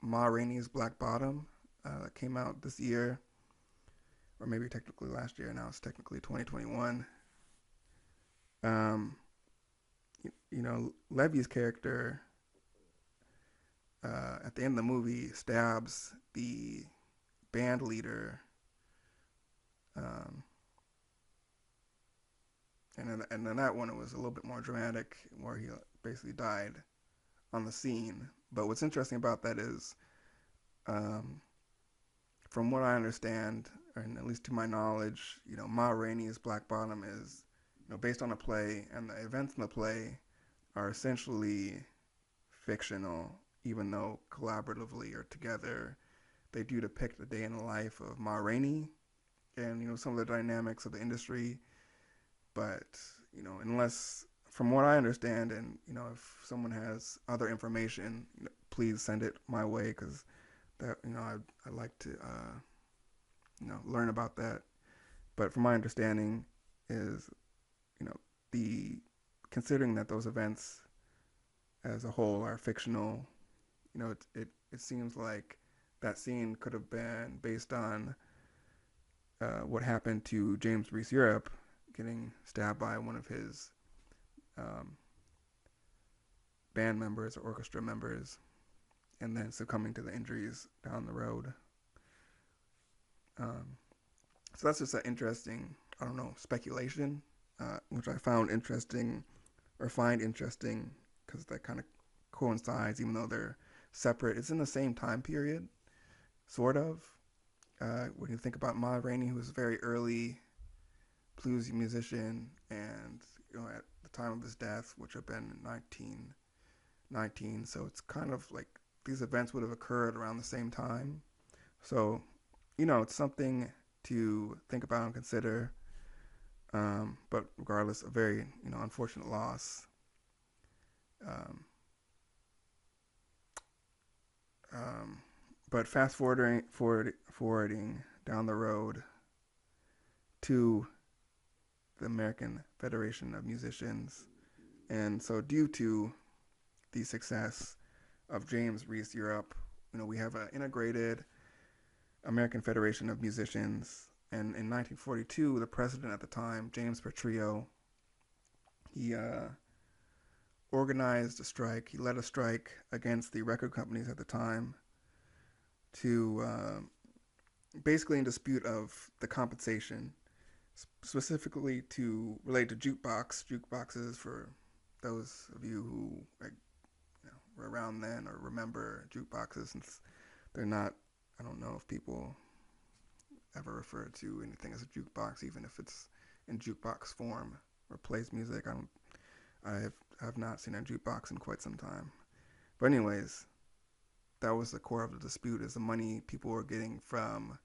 Ma Rainey's Black Bottom, uh, that came out this year, or maybe technically last year. Now it's technically 2021. Um, you, you know, Levee's character uh, at the end of the movie stabs the band leader. Um, and then, and then that one it was a little bit more dramatic, where he basically died on the scene. But what's interesting about that is, um, from what I understand, and at least to my knowledge, you know, Ma Rainey's Black Bottom is, you know, based on a play, and the events in the play are essentially fictional, even though collaboratively or together, they do depict the day in the life of Ma Rainey, and you know some of the dynamics of the industry but you know, unless from what I understand, and you know, if someone has other information, you know, please send it my way because that you know I I like to uh, you know learn about that. But from my understanding, is you know the considering that those events as a whole are fictional, you know, it it, it seems like that scene could have been based on uh, what happened to James Reese Europe getting stabbed by one of his um, band members or orchestra members, and then succumbing to the injuries down the road. Um, so that's just an interesting, I don't know, speculation, uh, which I found interesting or find interesting because that kind of coincides, even though they're separate. It's in the same time period, sort of. Uh, when you think about Ma Rainey, who was a very early bluesy musician, and you know at the time of his death, which had been 1919, so it's kind of like these events would have occurred around the same time. So, you know, it's something to think about and consider. Um, but regardless, a very you know unfortunate loss. Um, um, but fast forwarding forward, forwarding down the road to the American Federation of Musicians. And so, due to the success of James Reese Europe, you know, we have an integrated American Federation of Musicians. And in 1942, the president at the time, James Petrillo, he uh, organized a strike. He led a strike against the record companies at the time to uh, basically in dispute of the compensation specifically to relate to jukebox jukeboxes for those of you who like, you know, were around then or remember jukeboxes since they're not. I don't know if people ever refer to anything as a jukebox, even if it's in jukebox form or plays music. I don't. I have have not seen a jukebox in quite some time. But anyways, that was the core of the dispute: is the money people were getting from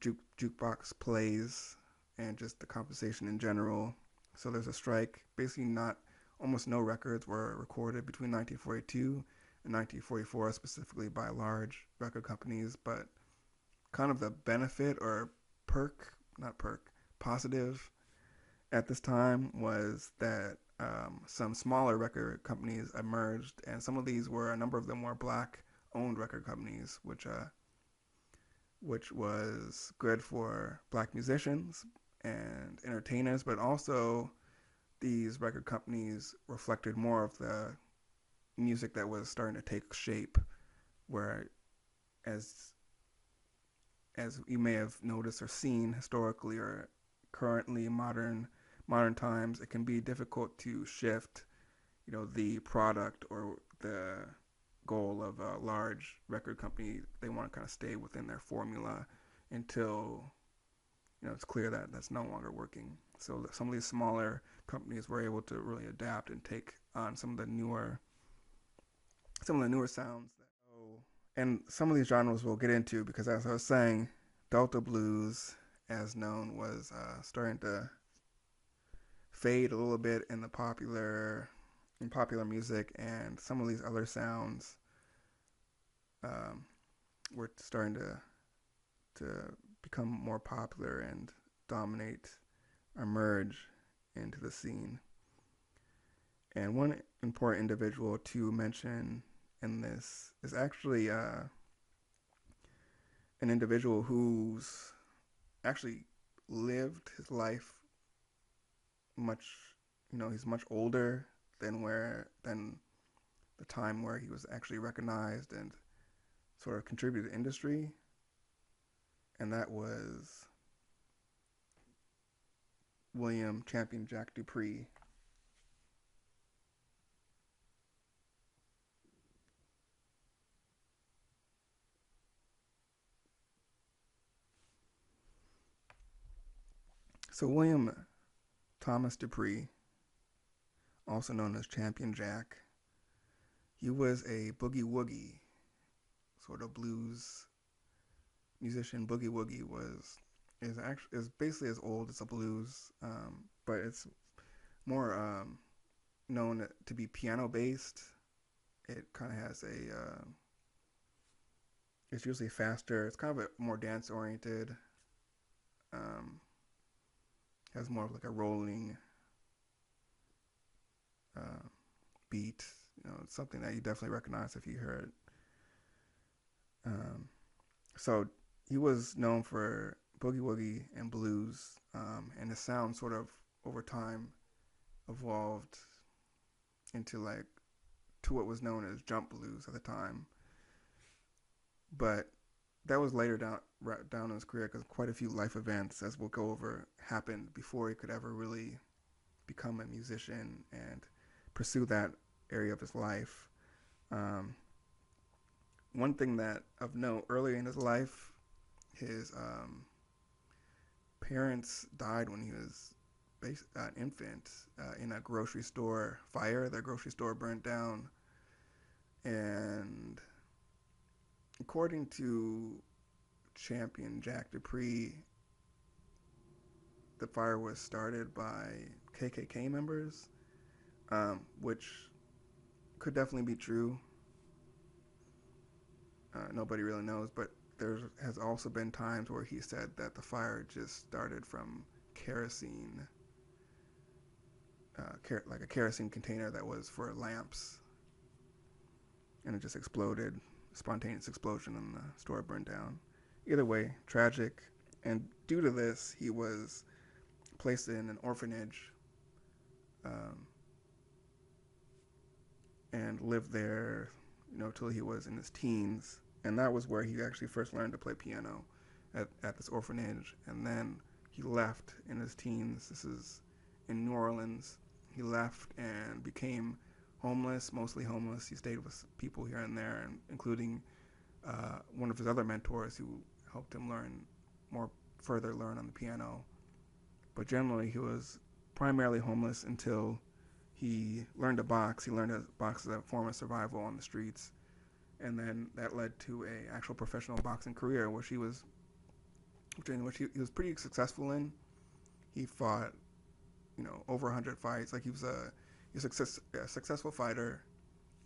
juke jukebox plays and just the compensation in general. So there's a strike. Basically, not almost no records were recorded between 1942 and 1944, specifically by large record companies. But kind of the benefit or perk, not perk, positive at this time was that um, some smaller record companies emerged, and some of these were a number of them were black-owned record companies, which uh, which was good for black musicians and entertainers, but also these record companies reflected more of the music that was starting to take shape, where as as you may have noticed or seen historically or currently modern modern times, it can be difficult to shift, you know, the product or the goal of a large record company. They want to kind of stay within their formula until, you know, it's clear that that's no longer working. So some of these smaller companies were able to really adapt and take on some of the newer, some of the newer sounds. And some of these genres we'll get into because, as I was saying, Delta blues, as known, was uh, starting to fade a little bit in the popular in popular music, and some of these other sounds um, were starting to to become more popular and dominate, emerge into the scene. And one important individual to mention in this is actually uh, an individual who's actually lived his life much, you know, he's much older than where than the time where he was actually recognized and sort of contributed to industry, and that was William Champion Jack Dupree. So William Thomas Dupree, also known as Champion Jack, he was a boogie woogie sort of blues musician. Boogie woogie was is actually is basically as old as a blues, um, but it's more um, known to be piano based. It kind of has a uh, it's usually faster. It's kind of a more dance oriented. Um, has more of like a rolling uh, beat. You know, something that you definitely recognize if you heard. Um, so he was known for boogie woogie and blues, um, and the sound sort of over time evolved into like to what was known as jump blues at the time. But that was later down right down in his career because quite a few life events, as we'll go over, happened before he could ever really become a musician and pursue that area of his life. Um, one thing that of note earlier in his life, his um, parents died when he was bas- an infant uh, in a grocery store fire. Their grocery store burned down, and according to champion Jack Dupree, the fire was started by KKK members, um, which could definitely be true. Uh, nobody really knows, but there has also been times where he said that the fire just started from kerosene, uh, ker- like a kerosene container that was for lamps, and it just exploded, spontaneous explosion, and the store burned down. Either way, tragic. And due to this, he was placed in an orphanage um, and lived there, you know, till he was in his teens and that was where he actually first learned to play piano at, at this orphanage and then he left in his teens this is in new orleans he left and became homeless, mostly homeless. He stayed with people here and there, and including uh, one of his other mentors who helped him learn more further learn on the piano. But generally, he was primarily homeless until he learned to box. He learned to box as a form of survival on the streets, and then that led to a actual professional boxing career, which he was, in which he, he was pretty successful in. He fought, you know, over 100 fights. Like he was a, a, success, a successful fighter,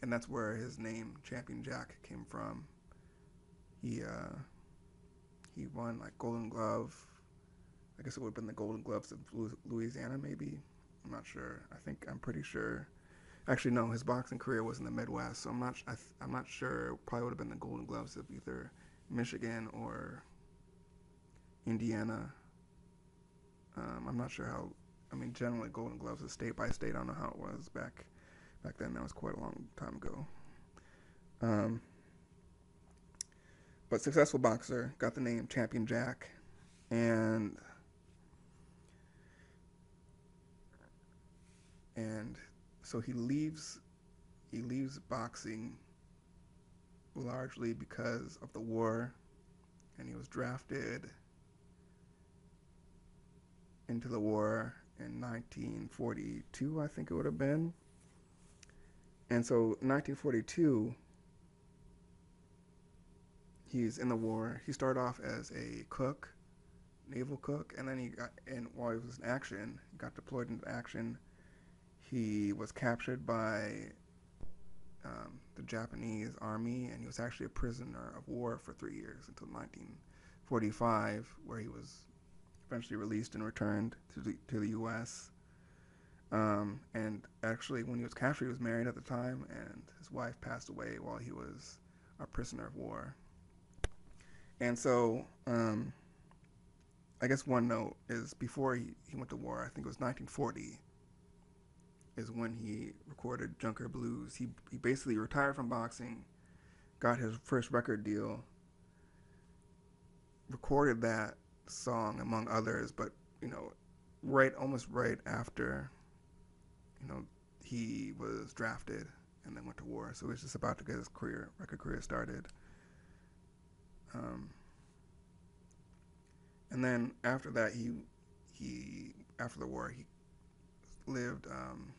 and that's where his name Champion Jack came from. He uh, he won like Golden Glove. I guess it would have been the Golden Gloves of Louisiana, maybe. I'm not sure. I think I'm pretty sure. Actually, no. His boxing career was in the Midwest, so I'm not. I am not sure. Probably would have been the Golden Gloves of either Michigan or Indiana. Um, I'm not sure how. I mean, generally, Golden Gloves is state by state. I don't know how it was back back then. That was quite a long time ago. Um, but successful boxer, got the name Champion Jack, and and so he leaves he leaves boxing largely because of the war and he was drafted into the war in 1942 I think it would have been and so 1942 he's in the war. He started off as a cook, naval cook, and then he got, and while he was in action, he got deployed into action. He was captured by um, the Japanese army, and he was actually a prisoner of war for three years until 1945, where he was eventually released and returned to the, to the U.S. Um, and actually, when he was captured, he was married at the time, and his wife passed away while he was a prisoner of war. And so, um, I guess one note is before he, he went to war, I think it was 1940, is when he recorded Junker Blues. He, he basically retired from boxing, got his first record deal, recorded that song among others, but, you know, right, almost right after, you know, he was drafted and then went to war. So he was just about to get his career, record career started. Um, and then after that, he he after the war he lived. Um,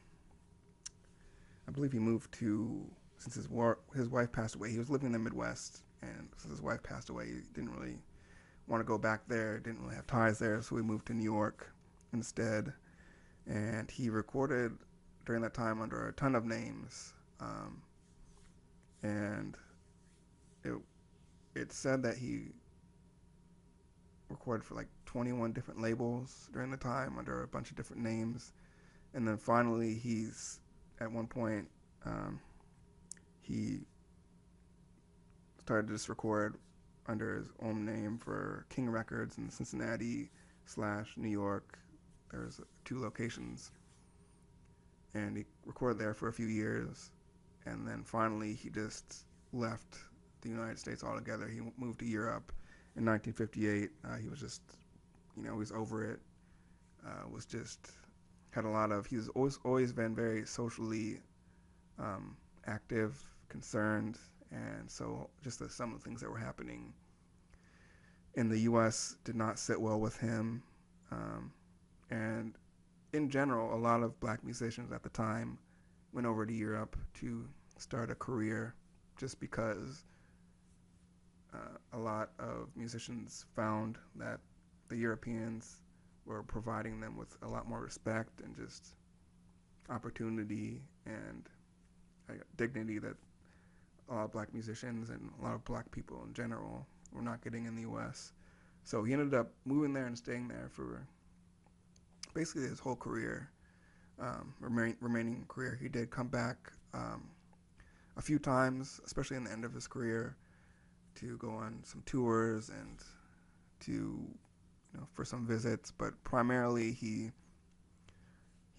I believe he moved to since his war his wife passed away. He was living in the Midwest, and since his wife passed away, he didn't really want to go back there. Didn't really have ties there, so we moved to New York instead. And he recorded during that time under a ton of names. Um, and it it said that he recorded for like 21 different labels during the time under a bunch of different names. And then finally, he's at one point, um, he started to just record under his own name for King Records in Cincinnati slash New York. There's two locations. And he recorded there for a few years. And then finally, he just left the United States altogether. He moved to Europe in 1958. Uh, he was just, you know, he was over it. Uh, was just had a lot of. He's always always been very socially um, active, concerned, and so just the, some of the things that were happening in the U.S. did not sit well with him. Um, and in general, a lot of black musicians at the time went over to Europe to start a career just because uh, a lot of musicians found that the Europeans were providing them with a lot more respect and just opportunity and uh, dignity that a lot of black musicians and a lot of black people in general were not getting in the U.S. So he ended up moving there and staying there for basically his whole career, um, remain, remaining career. He did come back um, a few times, especially in the end of his career, to go on some tours and to you know for some visits, but primarily he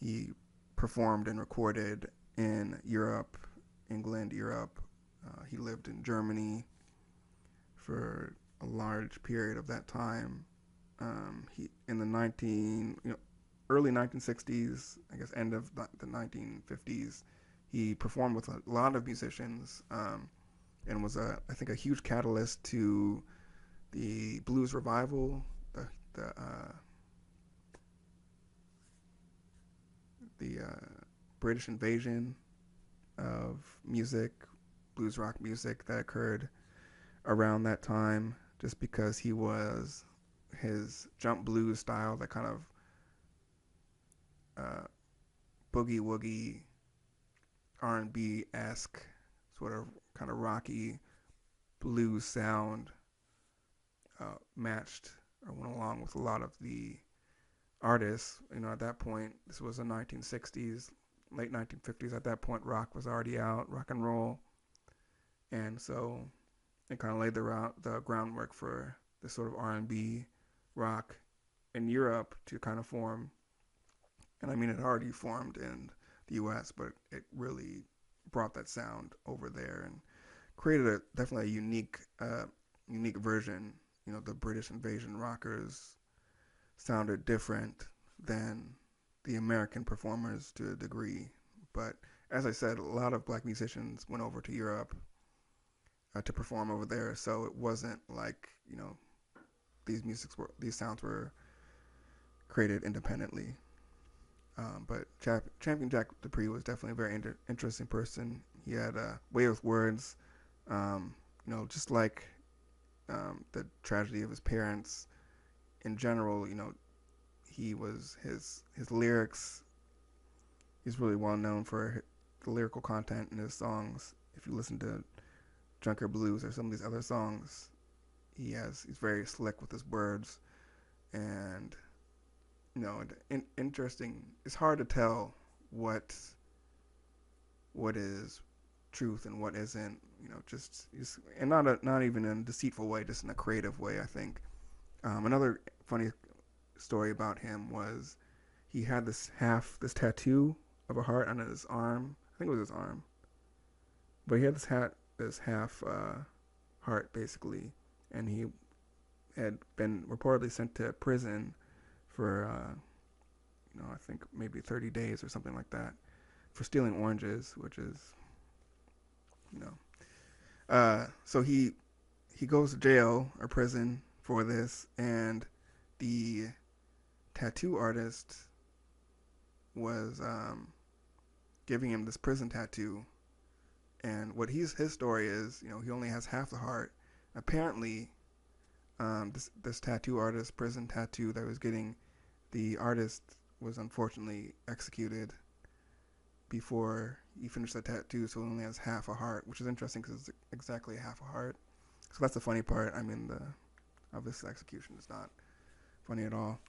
he performed and recorded in Europe, England, Europe. Uh, he lived in Germany for a large period of that time. Um, he in the 19 you know early 1960s, I guess end of the 1950s, he performed with a lot of musicians um, and was a I think a huge catalyst to the blues revival, the the uh, the uh, British invasion of music, blues rock music that occurred around that time, just because he was his jump blues style, that kind of uh, boogie woogie R and B esque sort of kind of rocky blues sound uh, matched or went along with a lot of the artists. You know, at that point, this was the 1960s, late 1950s. At that point, rock was already out, rock and roll, and so it kind of laid the route, the groundwork for this sort of R&B rock in Europe to kind of form. And I mean, it already formed in the U.S., but it really brought that sound over there and created a definitely a unique, uh, unique version. You know, the British invasion rockers sounded different than the American performers to a degree. But as I said, a lot of black musicians went over to Europe uh, to perform over there, so it wasn't like you know these musics were these sounds were created independently. Um, but Champion Jack Dupree was definitely a very inter- interesting person. He had a way with words, um, you know, just like um, the tragedy of his parents. In general, you know, he was his his lyrics. He's really well known for the lyrical content in his songs. If you listen to Junker Blues or some of these other songs, he has he's very slick with his words, and you know, in, interesting. It's hard to tell what what is truth and what isn't. You know, just, just and not a, not even in a deceitful way, just in a creative way. I think. Um, another funny story about him was he had this half this tattoo of a heart on his arm. I think it was his arm. But he had this hat this half uh, heart basically, and he had been reportedly sent to prison for uh, you know I think maybe 30 days or something like that for stealing oranges, which is you know. Uh, so he he goes to jail or prison for this, and the tattoo artist was um, giving him this prison tattoo. And what he's his story is, you know, he only has half the heart. Apparently, um, this this tattoo artist, prison tattoo that was getting, the artist was unfortunately executed before he finished the tattoo, so he only has half a heart, which is interesting because it's exactly half a heart. So that's the funny part. I mean, the obviously execution is not funny at all.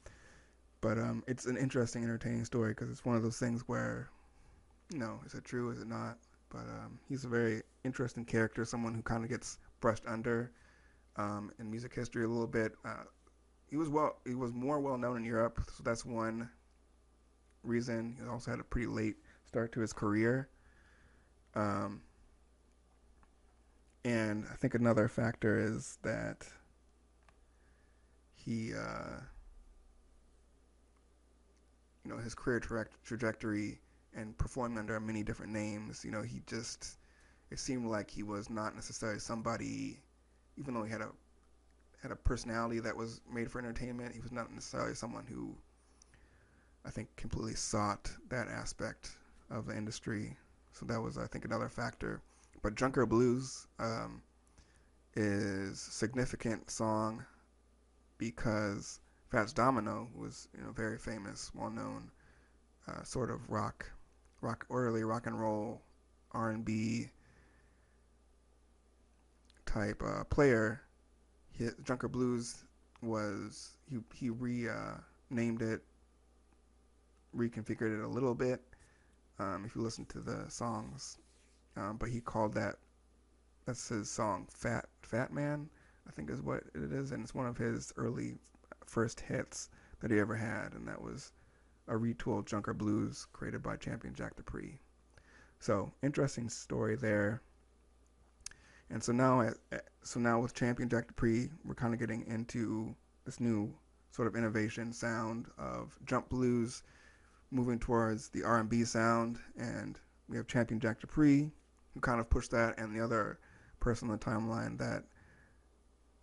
But um, it's an interesting, entertaining story because it's one of those things where, you know, is it true? Is it not? But um, he's a very interesting character, someone who kind of gets brushed under um, in music history a little bit. Uh, he was well, he was more well known in Europe, so that's one reason. He also had a pretty late start to his career. Um, and I think another factor is that he uh, you know his career tra- trajectory and performing under many different names. You know, he just it seemed like he was not necessarily somebody, even though he had a had a personality that was made for entertainment. He was not necessarily someone who I think completely sought that aspect of the industry. So that was, I think, another factor. But Junker Blues um, is significant song because Fats Domino was you know very famous, well known, uh, sort of rock, rock early rock and roll, R and B type uh, player. His, Junker Blues was he he re uh, it, reconfigured it a little bit. Um, if you listen to the songs, um, but he called that that's his song Fat Fat Man, I think is what it is, and it's one of his early first hits that he ever had, and that was a retooled Junker Blues created by Champion Jack Dupree. So interesting story there. And so now, so now with Champion Jack Dupree, we're kind of getting into this new sort of innovation sound of jump blues, moving towards the R&B sound, and we have Champion Jack Dupree, who kind of pushed that, and the other person on the timeline that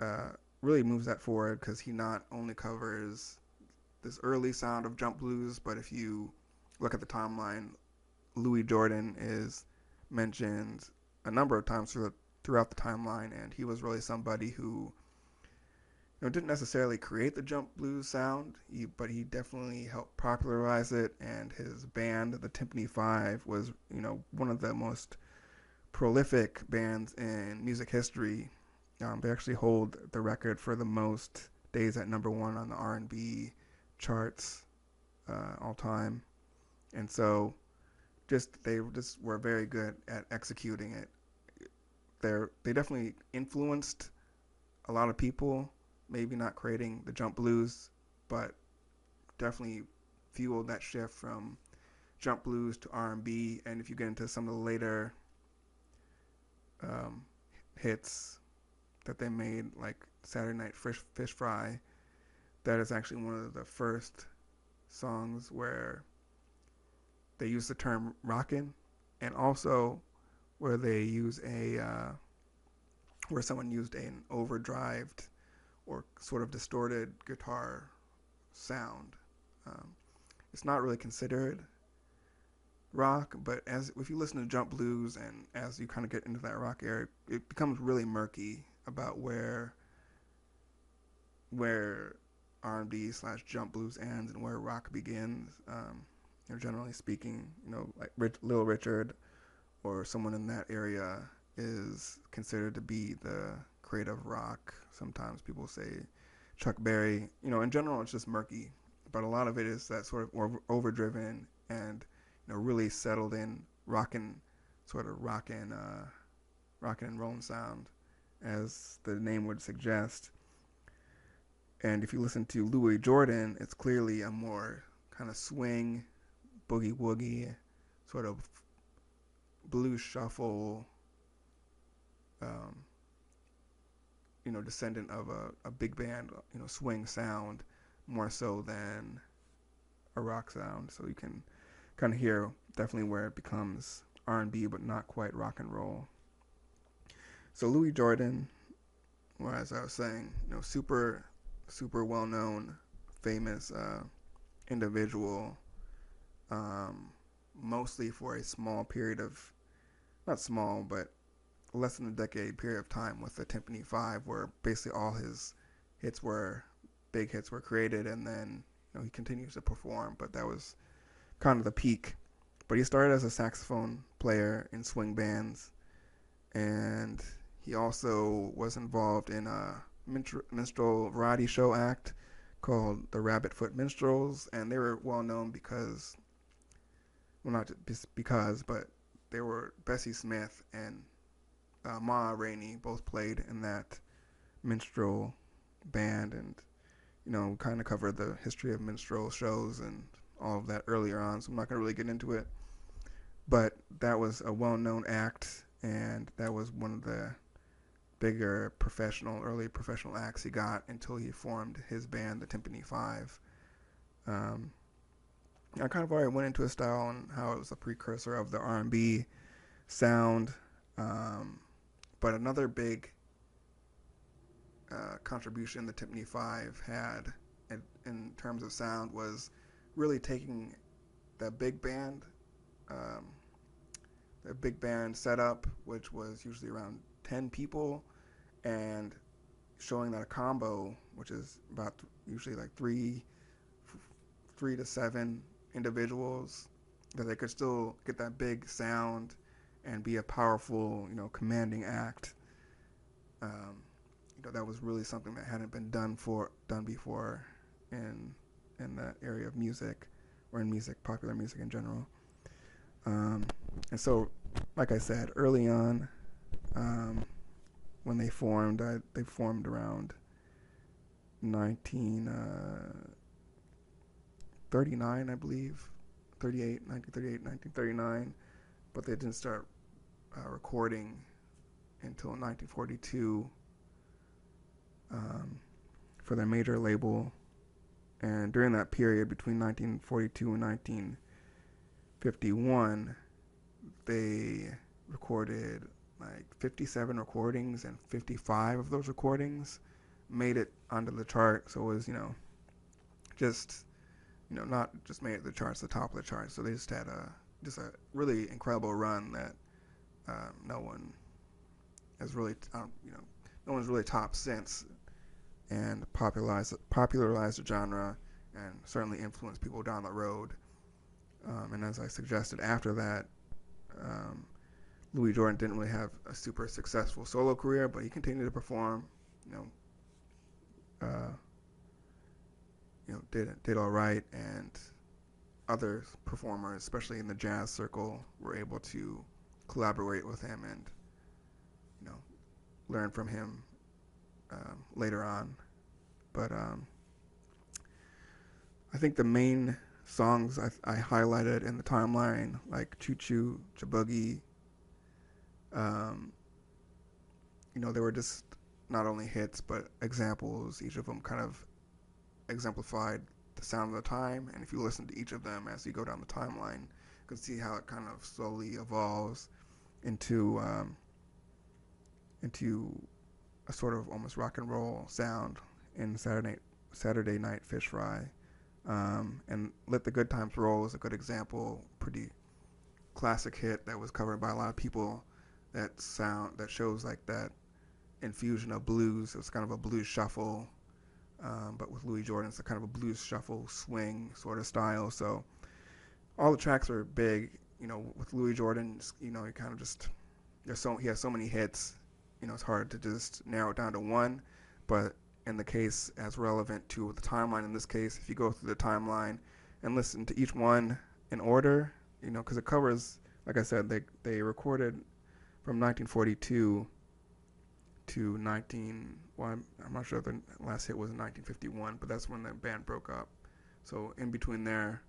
uh, really moves that forward because he not only covers this early sound of jump blues, but if you look at the timeline, Louis Jordan is mentioned a number of times through throughout the timeline, and he was really somebody who you know, didn't necessarily create the jump blues sound, he, but he definitely helped popularize it. And his band, the Tympany Five, was you know one of the most prolific bands in music history. Um, they actually hold the record for the most days at number one on the R&B charts uh, all time, and so just they just were very good at executing it. They're they definitely influenced a lot of people maybe not creating the jump blues, but definitely fueled that shift from jump blues to R&B. And if you get into some of the later um, hits that they made, like Saturday Night Fish, Fish Fry, that is actually one of the first songs where they use the term rockin', and also where they use a uh, where someone used an overdrived or sort of distorted guitar sound. Um, it's not really considered rock, but as if you listen to jump blues and as you kind of get into that rock area, it becomes really murky about where where R&B slash jump blues ends and where rock begins. Um, you know, generally speaking, you know, like Rich, Little Richard or someone in that area is considered to be the creative rock. Sometimes people say Chuck Berry. You know, in general, it's just murky, but a lot of it is that sort of over, overdriven and you know really settled in rockin', sort of rockin', uh, rockin' and rollin' sound, as the name would suggest. And if you listen to Louis Jordan, it's clearly a more kind of swing, boogie woogie, sort of blues shuffle. Um, you know, descendant of a, a big band, you know, swing sound more so than a rock sound. So you can kind of hear definitely where it becomes R&B, but not quite rock and roll. So Louis Jordan, well, as I was saying, you know, super, super well known, famous uh, individual, um, mostly for a small period of, not small, but less than a decade period of time with the Tympany Five, where basically all his hits were big hits were created, and then you know he continues to perform. But that was kind of the peak. But he started as a saxophone player in swing bands, and he also was involved in a minstrel variety show act called the Rabbit Foot Minstrels, and they were well known because, well, not because, but they were Bessie Smith and uh, Ma Rainey both played in that minstrel band, and you know, kind of covered the history of minstrel shows and all of that earlier on. So I'm not gonna really get into it, but that was a well-known act, and that was one of the bigger professional, early professional acts he got until he formed his band, the Tympany Five. Um, I kind of already went into his style and how it was a precursor of the R&B sound. Um, but another big uh, contribution the Tympany Five had in, in, terms of sound was really taking the big band, um, the big band setup, which was usually around 10 people, and showing that a combo, which is about usually like three, three to seven individuals, that they could still get that big sound and be a powerful, you know, commanding act. Um, you know, that was really something that hadn't been done for done before in in that area of music or in music, popular music in general. Um, and so, like I said early on, um, when they formed, I, they formed around 1939, uh, I believe, 38, 1938, 1939, but they didn't start uh, recording until 1942 um, for their major label. And during that period between 1942 and 1951, they recorded like 57 recordings, and 55 of those recordings made it onto the chart. So it was, you know, just, you know, not just made it the charts, the top of the charts. So they just had a just a really incredible run that um, no one has really, um, you know, no one's really topped since, and popularized popularized the genre, and certainly influenced people down the road. Um, and as I suggested after that, um, Louis Jordan didn't really have a super successful solo career, but he continued to perform. You know, uh, you know, did did all right, and other performers, especially in the jazz circle, were able to collaborate with him and you know learn from him um, later on. But um, I think the main songs I, I, highlighted in the timeline, like Choo Choo, Ch'Boogie, um, you know, they were just not only hits but examples. Each of them kind of exemplified the sound of the time. And if you listen to each of them as you go down the timeline, you can see how it kind of slowly evolves into um, into a sort of almost rock and roll sound in Saturday Saturday Night Fish Fry. Um, and Let the Good Times Roll is a good example, pretty classic hit that was covered by a lot of people. That sound that shows like that infusion of blues. It's kind of a blues shuffle, um, but with Louis Jordan, it's a kind of a blues shuffle swing sort of style. So all the tracks are big. You know, with Louis Jordan, you know, he kind of just there's so he has so many hits. You know, it's hard to just narrow it down to one. But in the case as relevant to the timeline, in this case, if you go through the timeline and listen to each one in order, you know, because it covers, like I said, they they recorded from 1942 to 19. Well, I'm, I'm not sure if the last hit was in 1951, but that's when the band broke up. So in between there,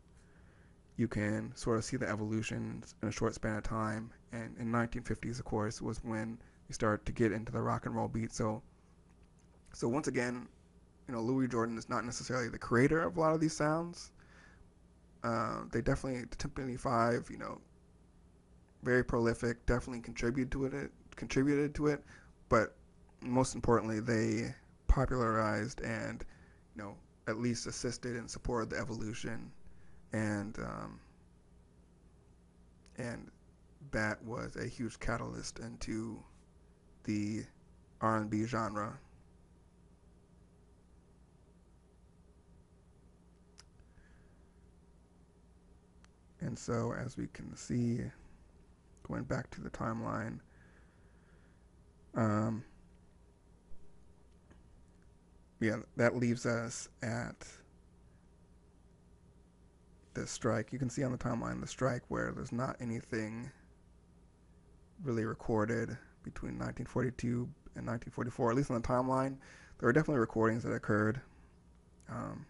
you can sort of see the evolution in a short span of time. And in 1950s, of course, was when we start to get into the rock and roll beat. So, so once again, you know, Louis Jordan is not necessarily the creator of a lot of these sounds. Uh, they definitely, the Tympany Five, you know, very prolific, definitely contributed to it, contributed to it, but most importantly, they popularized and, you know, at least assisted and supported the evolution, and um, and that was a huge catalyst into the R&B genre. And so, as we can see, going back to the timeline, um, yeah, that leaves us at the strike. You can see on the timeline the strike where there's not anything really recorded between 1942 and 1944, at least on the timeline. There were definitely recordings that occurred, um,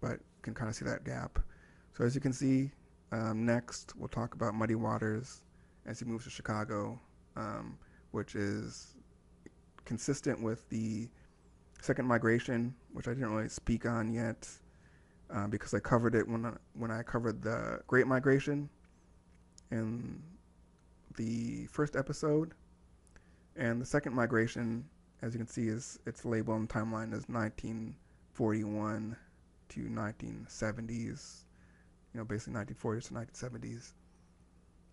but you can kind of see that gap. So as you can see, um, next we'll talk about Muddy Waters as he moves to Chicago, um, which is consistent with the second migration, which I didn't really speak on yet uh, because I covered it when I, when I covered the Great Migration in the first episode, and the second migration, as you can see, is its label the timeline is 1941 to 1970s, you know, basically 1940s to 1970s,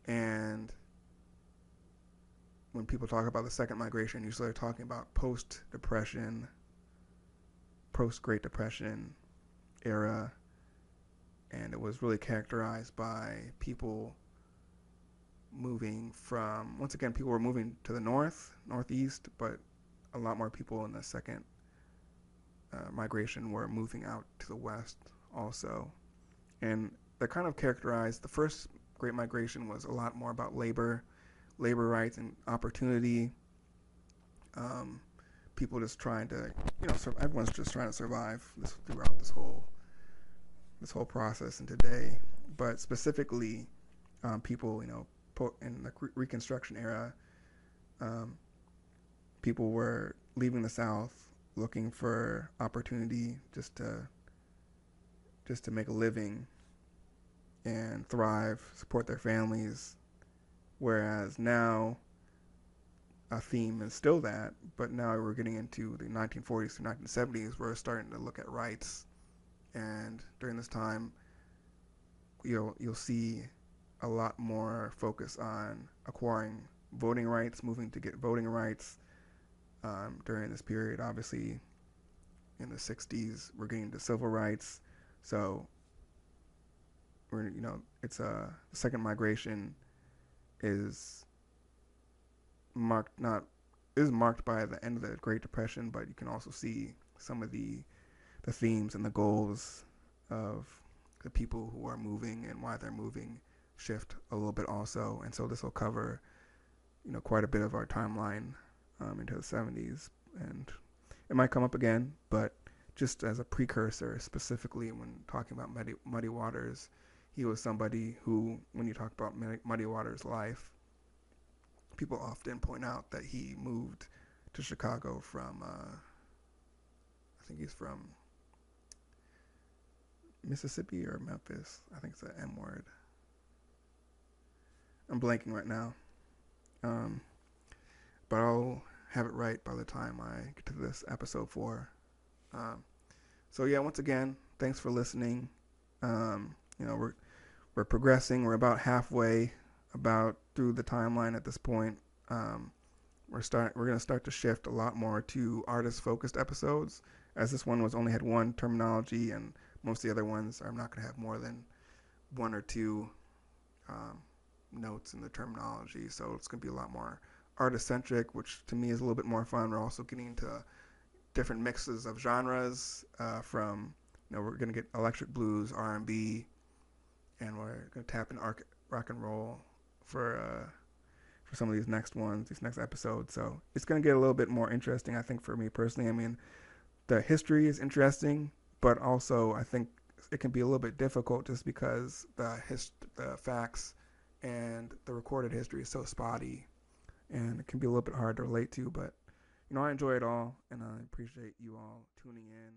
and when people talk about the second migration, usually they're talking about post Depression post Great Depression era, and it was really characterized by people moving from once again people were moving to the north northeast but a lot more people in the second uh, migration were moving out to the west also. And that kind of characterized the first great migration was a lot more about labor labor rights and opportunity um, people just trying to, you know, sur- everyone's just trying to survive this, throughout this whole this whole process and today. But specifically, um, people, you know, po- in the Reconstruction era, um, people were leaving the South looking for opportunity just to just to make a living and thrive, support their families, Whereas now, a theme is still that, but now we're getting into the 1940s to 1970s. We're starting to look at rights, and during this time, you'll you'll see a lot more focus on acquiring voting rights, moving to get voting rights um, during this period. Obviously, in the 60s, we're getting to civil rights. So, we're, you know, it's a uh, second migration is marked not is marked by the end of the Great Depression, but you can also see some of the the themes and the goals of the people who are moving and why they're moving shift a little bit also. And so this will cover, you know, quite a bit of our timeline um, into the 70s. And it might come up again, but just as a precursor, specifically when talking about Muddy, Muddy Waters, he was somebody who, when you talk about Muddy Waters' life, people often point out that he moved to Chicago from, uh, I think he's from Mississippi or Memphis. I think it's an M word. I'm blanking right now. Um, but I'll have it right by the time I get to this episode four. Um, so yeah, once again, thanks for listening. Um, you know, we're we're progressing. We're about halfway, about through the timeline at this point. Um, we're start we're gonna start to shift a lot more to artist focused episodes, as this one was only had one terminology and most of the other ones are not going to have more than one or two um, notes in the terminology. So it's going to be a lot more artist centric, which to me is a little bit more fun. We're also getting into different mixes of genres uh, from you know we're going to get electric blues, R and B, and we're to tap in arc, rock and roll for uh, for some of these next ones, these next episodes. So it's to get a little bit more interesting, I think, for me personally. I mean, the history is interesting but also I think it can be a little bit difficult just because the hist- the facts and the recorded history is so spotty, and it can be a little bit hard to relate to. But you know, I enjoy it all, and I appreciate you all tuning in.